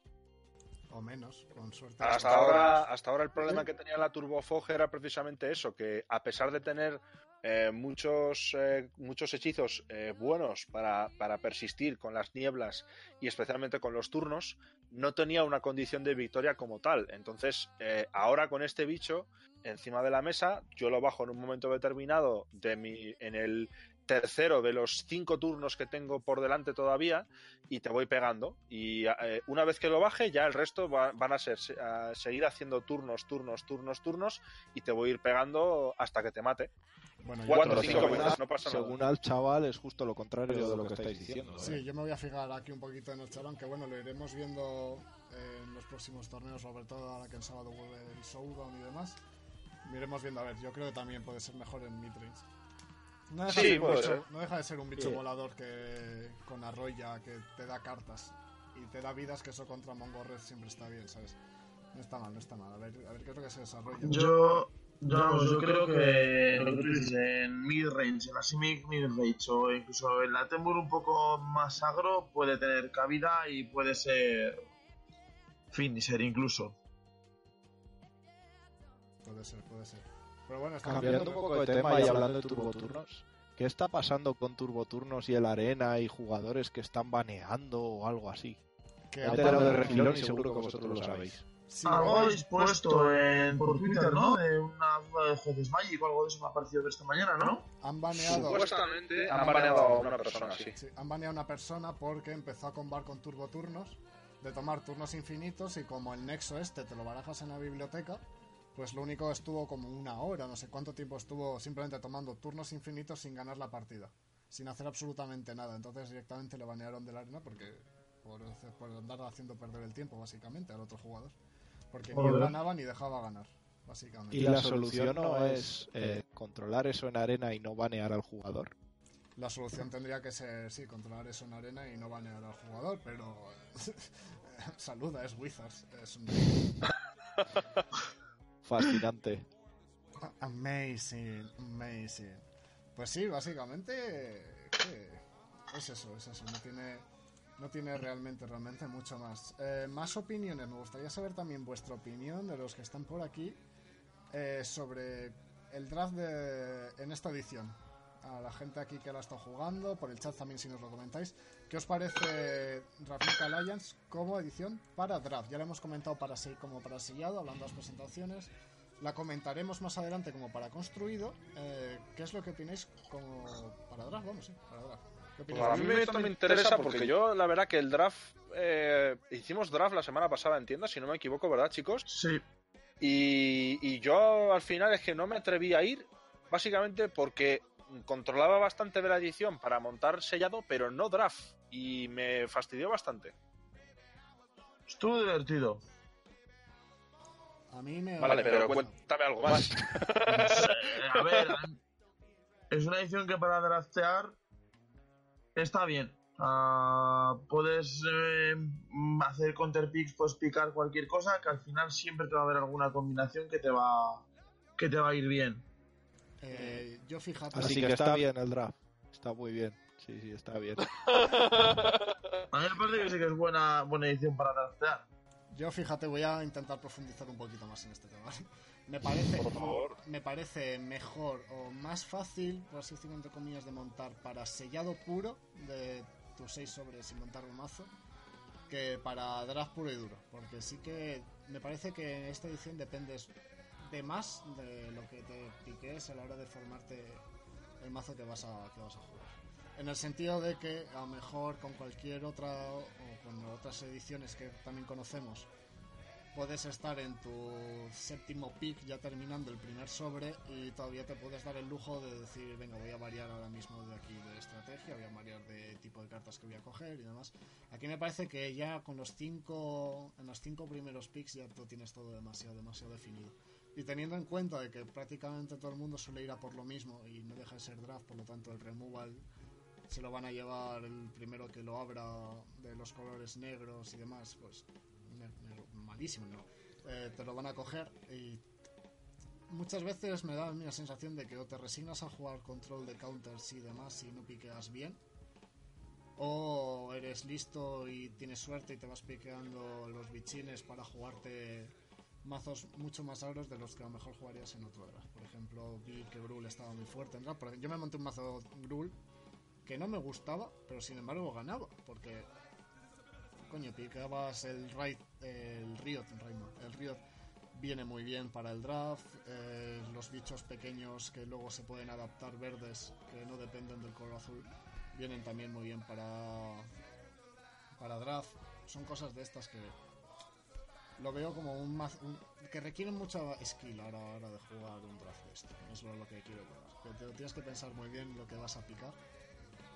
O menos, con suerte. Hasta ahora, hasta ahora el problema que tenía la Turbofog era precisamente eso, que a pesar de tener eh, muchos, eh, muchos hechizos eh, buenos para, para persistir con las nieblas y especialmente con los turnos, no tenía una condición de victoria como tal. Entonces, eh, ahora con este bicho encima de la mesa, yo lo bajo en un momento determinado de mi, en, el, tercero de los cinco turnos que tengo por delante todavía y te voy pegando. Y eh, una vez que lo baje, ya el resto va- van a ser a seguir haciendo turnos, turnos, turnos, turnos y te voy a ir pegando hasta que te mate. Bueno, yo Cuatro o creo cinco que- veces, no pasa nada. Según al chaval es justo lo contrario de lo que estáis diciendo. ¿eh? Sí, yo me voy a fijar aquí un poquito en el chalón, que bueno, lo iremos viendo en los próximos torneos, sobre todo ahora que en sábado vuelve el Showdown y demás. Iremos viendo, a ver, yo creo que también puede ser mejor en midrange. No deja, Sí, de ser bicho, no deja de ser un bicho Sí. volador que con arroya, que te da cartas y te da vidas, que eso contra Mongorred siempre está bien, ¿sabes? No está mal, no está mal. A ver, a ver qué es lo que se desarrolla. Yo, yo, vamos, yo creo que lo que tú dices, en mid-range, en la semi mid-range o incluso en la Tembur un poco más agro puede tener cabida y puede ser finisher incluso. Puede ser, puede ser. Pero bueno, está Cambiando un poco de tema y hablando de turboturnos, ¿qué está pasando con turboturnos y el arena y jugadores que están baneando o algo así? que de refilón y seguro que vosotros lo sabéis. Sí, algo habéis puesto en, por Twitter, ¿no? De una duda de jueces Magic o algo de eso me ha parecido ver esta mañana, ¿no? han baneado. Supuestamente han baneado a una persona, sí. Sí, han baneado a una persona porque empezó a combar con turboturnos, de tomar turnos infinitos y como el nexo este te lo barajas en la biblioteca, pues lo único estuvo como una hora, no sé cuánto tiempo estuvo simplemente tomando turnos infinitos sin ganar la partida, sin hacer absolutamente nada. Entonces directamente le banearon de la arena porque por, andar haciendo perder el tiempo básicamente al otro jugador. Porque ni ganaba ni dejaba ganar, básicamente. Y la solución no es eh, controlar eso en arena y no banear al jugador. La solución tendría que ser, sí, controlar eso en arena y no banear al jugador, pero... <laughs> Saluda, es Wizards. Es un... <laughs> Fascinante. Amazing, amazing. Pues sí, básicamente... ¿qué? Es eso, es eso. No tiene, no tiene realmente, realmente mucho más. Eh, más opiniones. Me gustaría saber también vuestra opinión de los que están por aquí eh, sobre el draft de, en esta edición. A la gente aquí que la está jugando, por el chat también si nos lo comentáis. ¿Qué os parece Ravnica Alliance como edición para draft? Ya lo hemos comentado para como para sellado, hablando de las presentaciones. La comentaremos más adelante como para construido. Eh, ¿Qué es lo que opináis como para draft? Vamos, sí, para draft. ¿Qué Pues opináis? a mí esto me interesa porque yo, la verdad, que el draft. eh, hicimos draft la semana pasada en tienda, si no me equivoco, ¿verdad, chicos? Sí. Y, y yo al final es que no me atreví a ir, básicamente porque controlaba bastante de la edición para montar sellado, pero no draft. Y me fastidió bastante. Estuvo divertido. A mí me... Vale, pero bueno, cuéntame algo más. <laughs> A ver, es una edición que para draftear está bien. Ah, puedes eh, hacer counter picks, puedes picar cualquier cosa, que al final siempre te va a haber alguna combinación que te va que te va a ir bien. Eh, yo fíjate... Así que está bien el draft. Está muy bien. Sí, sí, está bien. <laughs> A mí me parece que sí que es buena, buena edición para draftear. Yo fíjate, voy a intentar profundizar un poquito más en este tema. <laughs> Me parece, Por favor. me parece mejor o más fácil, por así decirlo, entre comillas, de montar para sellado puro de tus 6 sobres sin montar un mazo que para draft puro y duro. Porque sí que me parece que en esta edición dependes de más de lo que te piques a la hora de formarte el mazo que vas a, que vas a jugar. En el sentido de que a lo mejor con cualquier otra o con otras ediciones que también conocemos puedes estar en tu séptimo pick ya terminando el primer sobre y todavía te puedes dar el lujo de decir venga voy a variar ahora mismo de aquí de estrategia voy a variar de tipo de cartas que voy a coger y demás aquí me parece que ya con los cinco en los cinco primeros picks ya lo tienes todo demasiado demasiado definido y teniendo en cuenta de que prácticamente todo el mundo suele ir a por lo mismo y no deja de ser draft por lo tanto el removal se lo van a llevar el primero que lo abra de los colores negros y demás, pues malísimo, ¿no? Eh, te lo van a coger y muchas veces me da la sensación de que o te resignas a jugar control de counters y demás y no piqueas bien, o eres listo y tienes suerte y te vas piqueando los bichines para jugarte mazos mucho más agros de los que a lo mejor jugarías en otro draft. Por ejemplo, vi que Grul estaba muy fuerte en draft. Por yo me monté un mazo Grul que no me gustaba, pero sin embargo ganaba, porque coño, picabas el Riot, el no, el Riot viene muy bien para el draft. eh, los bichos pequeños que luego se pueden adaptar verdes, que no dependen del color azul, vienen también muy bien para, para draft. Son cosas de estas que lo veo como un, maz- un- que requieren mucha skill a la hora de jugar un draft de esto. Eso es lo que quiero ver. Que te- tienes que pensar muy bien lo que vas a picar.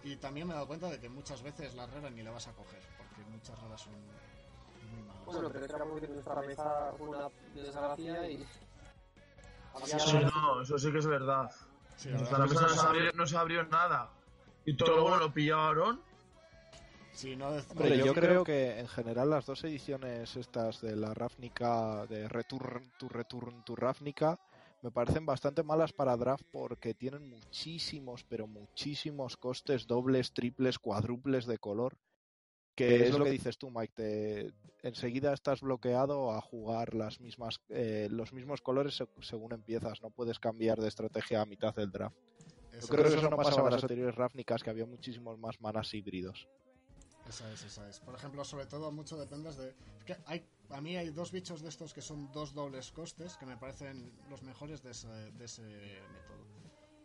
Y también me he dado cuenta de que muchas veces las raras ni la vas a coger, porque muchas raras son muy malas. Bueno, pero era porque nuestra mesa fue una desgracia y. Había Sí, no, eso sí que es verdad. Sí, la mesa es no se abrió, no se abrió nada. Y todo lo bueno lo pillaron. Sí, no dec- Hombre, no, yo creo que en general las dos ediciones estas de la Ravnica, de Return to Return to Ravnica, me parecen bastante malas para draft porque tienen muchísimos, pero muchísimos costes dobles, triples, cuádruples de color. Que es lo que dices tú, Mike. Te, enseguida estás bloqueado a jugar las mismas, eh, los mismos colores se- según empiezas. No puedes cambiar de estrategia a mitad del draft. Yo creo que eso no pasaba en las anteriores Ravnicas, que había muchísimos más manas híbridos. Esa es, esa es. Por ejemplo, sobre todo mucho dependes de... es que hay, a mí hay dos bichos de estos que son dos dobles costes que me parecen los mejores de ese, de ese método.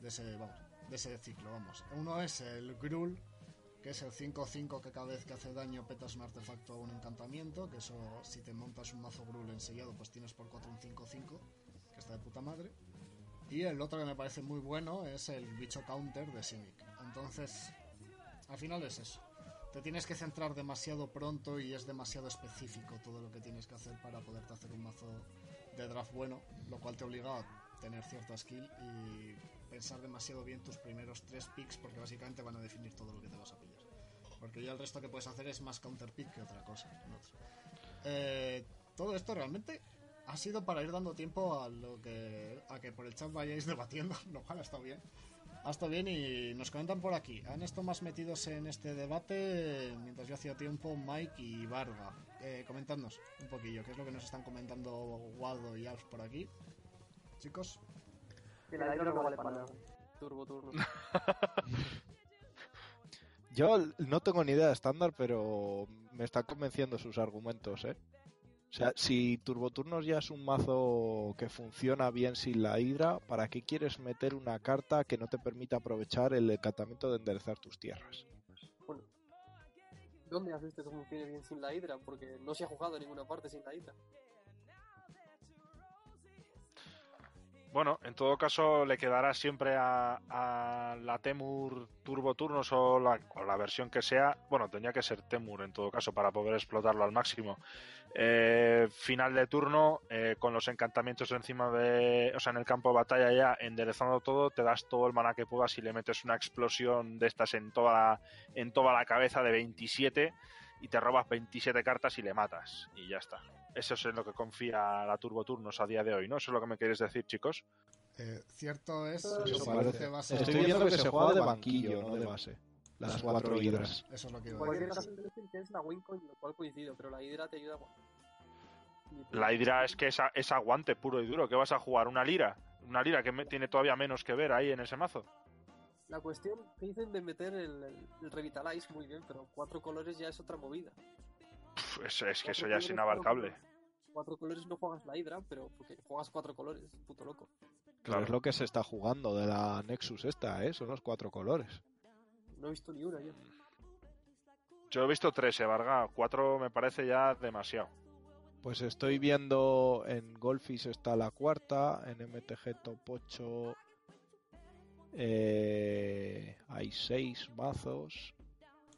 De ese, vamos, de ese ciclo, vamos. Uno es el Grul, que es el 5-5 que cada vez que hace daño petas un artefacto o un encantamiento, que eso si te montas un mazo Grul ensellado pues tienes por 4 un 5-5, que está de puta madre. Y el otro que me parece muy bueno es el bicho counter de Simic. Entonces, al final es eso te tienes que centrar demasiado pronto y es demasiado específico todo lo que tienes que hacer para poderte hacer un mazo de draft bueno, lo cual te obliga a tener cierta skill y pensar demasiado bien tus primeros tres picks porque básicamente van a definir todo lo que te vas a pillar. Porque ya el resto que puedes hacer es más counter pick que otra cosa. Eh, todo esto realmente ha sido para ir dando tiempo a lo que a que por el chat vayáis debatiendo, <laughs> lo cual ha estado bien. Ha estado bien y nos comentan por aquí. Han estado más metidos en este debate mientras yo hacía tiempo Mike y Barba. Eh, comentadnos un poquillo, qué es lo que nos están comentando Waldo y Alf por aquí. Chicos, no vale para nada. Turbo turno. <laughs> Yo no tengo ni idea de estándar, pero me están convenciendo sus argumentos, ¿eh? O sea, si Turboturnos ya es un mazo que funciona bien sin la hidra, ¿para qué quieres meter una carta que no te permita aprovechar el encantamiento de enderezar tus tierras? Bueno, ¿dónde has visto que funcione bien sin la hidra? Porque no se ha jugado en ninguna parte sin la hidra. Bueno, en todo caso le quedará siempre a, a la Temur Turbo Turnos o la, o la versión que sea. Bueno, tendría que ser Temur en todo caso para poder explotarlo al máximo. Eh, final de turno, eh, con los encantamientos encima de. O sea, en el campo de batalla ya enderezando todo, te das todo el maná que puedas y le metes una explosión de estas en toda la, en toda la cabeza de 27 y te robas 27 cartas y le matas. Y ya está. Eso es en lo que confía la Turbo Turnos a día de hoy, ¿no? Eso es lo que me queréis decir, chicos. eh, cierto es Eso parece. base- Estoy viendo que se juega de banquillo, no de base. Las cuatro hidras. Eso es lo que iba a Cualquier decir. dicen que es la win con lo cual coincido, pero la hidra te ayuda La Hydra es que es, a- es aguante puro y duro. ¿Qué vas a jugar? ¿Una lira? Una lira que me- tiene todavía menos que ver ahí en ese mazo. La cuestión que dicen de meter el, el, el Revitalize muy bien, pero cuatro colores ya es otra movida. Pff, es, es que eso ya es inabarcable. Cuatro colores no juegas la hidra, pero porque juegas cuatro colores, puto loco. Claro, es lo que se está jugando de la Nexus esta, ¿eh? Son los cuatro colores. No he visto ni una ya. Yo he visto tres, eh, Varga. Cuatro me parece ya demasiado. Pues estoy viendo en Golfis está la cuarta, en MTG Top 8 eh, hay seis mazos.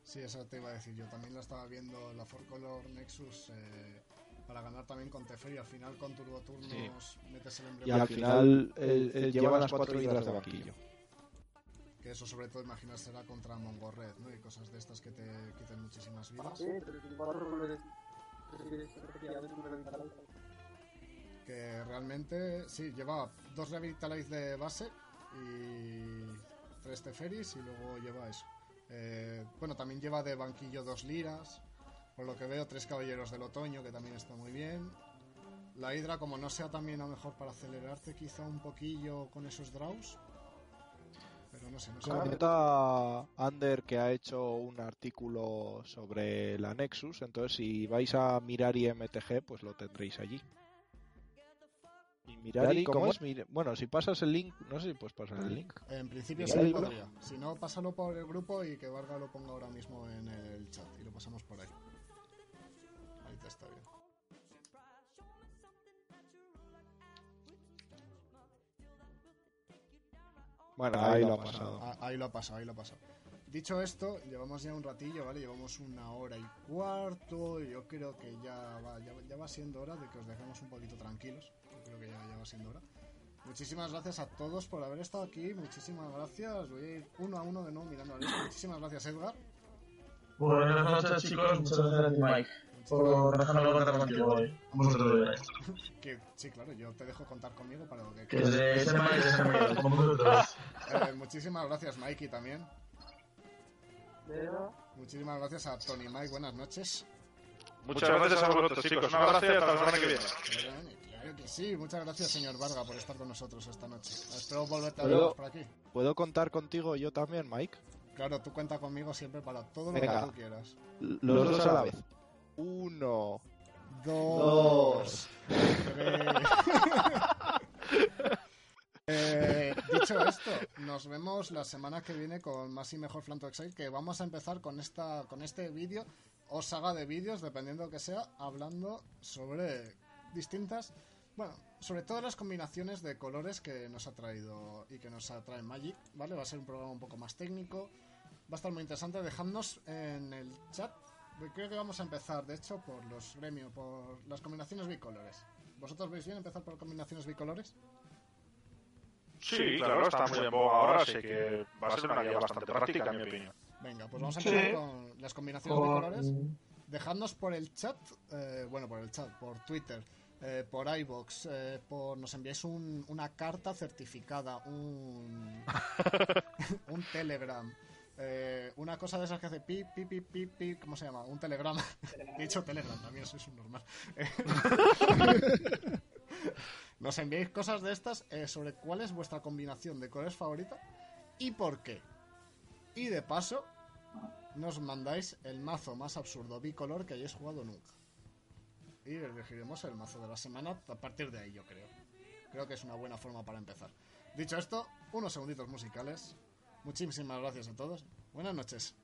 Sí, eso te iba a decir. Yo también lo estaba viendo la Four Color Nexus eh, para ganar también con Teferi. Al final con Turbo Turnos metes el Y emblema. al final él, él lleva las cuatro hidras de banquillo. Que eso sobre todo imaginar será contra Mongorred, ¿no? Y cosas de estas que te quiten muchísimas Ah, vidas. sí, pero Que realmente, sí, lleva dos Revitalize de base y tres Teferis y luego lleva eso. Eh, bueno, también lleva de banquillo dos liras. Por lo que veo, tres caballeros del otoño, que también está muy bien. La Hidra, como no sea también a lo mejor para acelerarte quizá un poquillo con esos draws. No sé, no sé. Comenta Ander que ha hecho un artículo sobre la Nexus, entonces si vais a mirar IMTG, pues lo tendréis allí. Mirari, ¿cómo es? Bueno, si pasas el link, no sé si puedes pasar el link. En principio sí libro. podría. Si no, pásalo por el grupo y que Varga lo ponga ahora mismo en el chat y lo pasamos por ahí. Ahí te está bien. Bueno, ahí lo ha pasado. Ah, ahí lo ha pasado, ahí lo ha pasado. Dicho esto, llevamos ya un ratillo, ¿vale? Llevamos una hora y cuarto. y Yo creo que ya va, ya, ya va siendo hora de que os dejemos un poquito tranquilos. Yo creo que ya, ya va siendo hora. Muchísimas gracias a todos por haber estado aquí. Muchísimas gracias. Voy a ir uno a uno de nuevo mirando la lista. Muchísimas gracias, Edgar. Buenas noches, chicos. Muchas gracias a ti, Mike, por dejarme contar contigo hoy. Vosotros. Que, sí, claro, yo te dejo contar conmigo para lo que Que es de ese Mike, ese Mike, como vosotros. Eh, muchísimas gracias, Mikey, también. Muchísimas gracias a Tony Mike. Buenas noches. Muchas gracias a vosotros, chicos. Un abrazo y hasta la semana que viene. Claro, que sí. Muchas gracias, señor Varga, por estar con nosotros esta noche. Espero volverte a ver por aquí. ¿Puedo contar contigo yo también, Mike? Claro, tú cuenta conmigo siempre para todo lo Venga. que tú quieras. Los dos a la vez. Uno. Dos. Tres. <laughs> Eh, dicho esto, nos vemos la semana que viene con más y mejor Flanto Exile, que vamos a empezar con esta con este vídeo o saga de vídeos, dependiendo que sea, hablando sobre distintas, bueno, sobre todas las combinaciones de colores que nos ha traído y que nos atrae Magic, ¿vale? Va a ser un programa un poco más técnico, va a estar muy interesante. Dejadnos en el chat, creo que vamos a empezar, de hecho, por los gremios, por las combinaciones bicolores. ¿Vosotros veis bien empezar por combinaciones bicolores? Sí, claro, está muy en boga ahora, así que va a ser una guía bastante práctica, en mi opinión. Venga, pues vamos a Sí. empezar con las combinaciones Por- bicolores. Dejadnos por el chat, eh, bueno, por el chat, por Twitter, eh, por iBox, eh, por nos enviáis un- una carta certificada, un, <laughs> un Telegram, eh, una cosa de esas que hace pi, pi, pi, pi, pi, ¿cómo se llama? Un telegrama. He dicho Telegram, también soy un normal. <laughs> nos enviáis cosas de estas eh, sobre cuál es vuestra combinación de colores favorita y por qué. Y de paso, nos mandáis el mazo más absurdo bicolor que hayáis jugado nunca. Y elegiremos el mazo de la semana a partir de ahí, yo creo. Creo que es una buena forma para empezar. Dicho esto, unos segunditos musicales. Muchísimas gracias a todos. Buenas noches.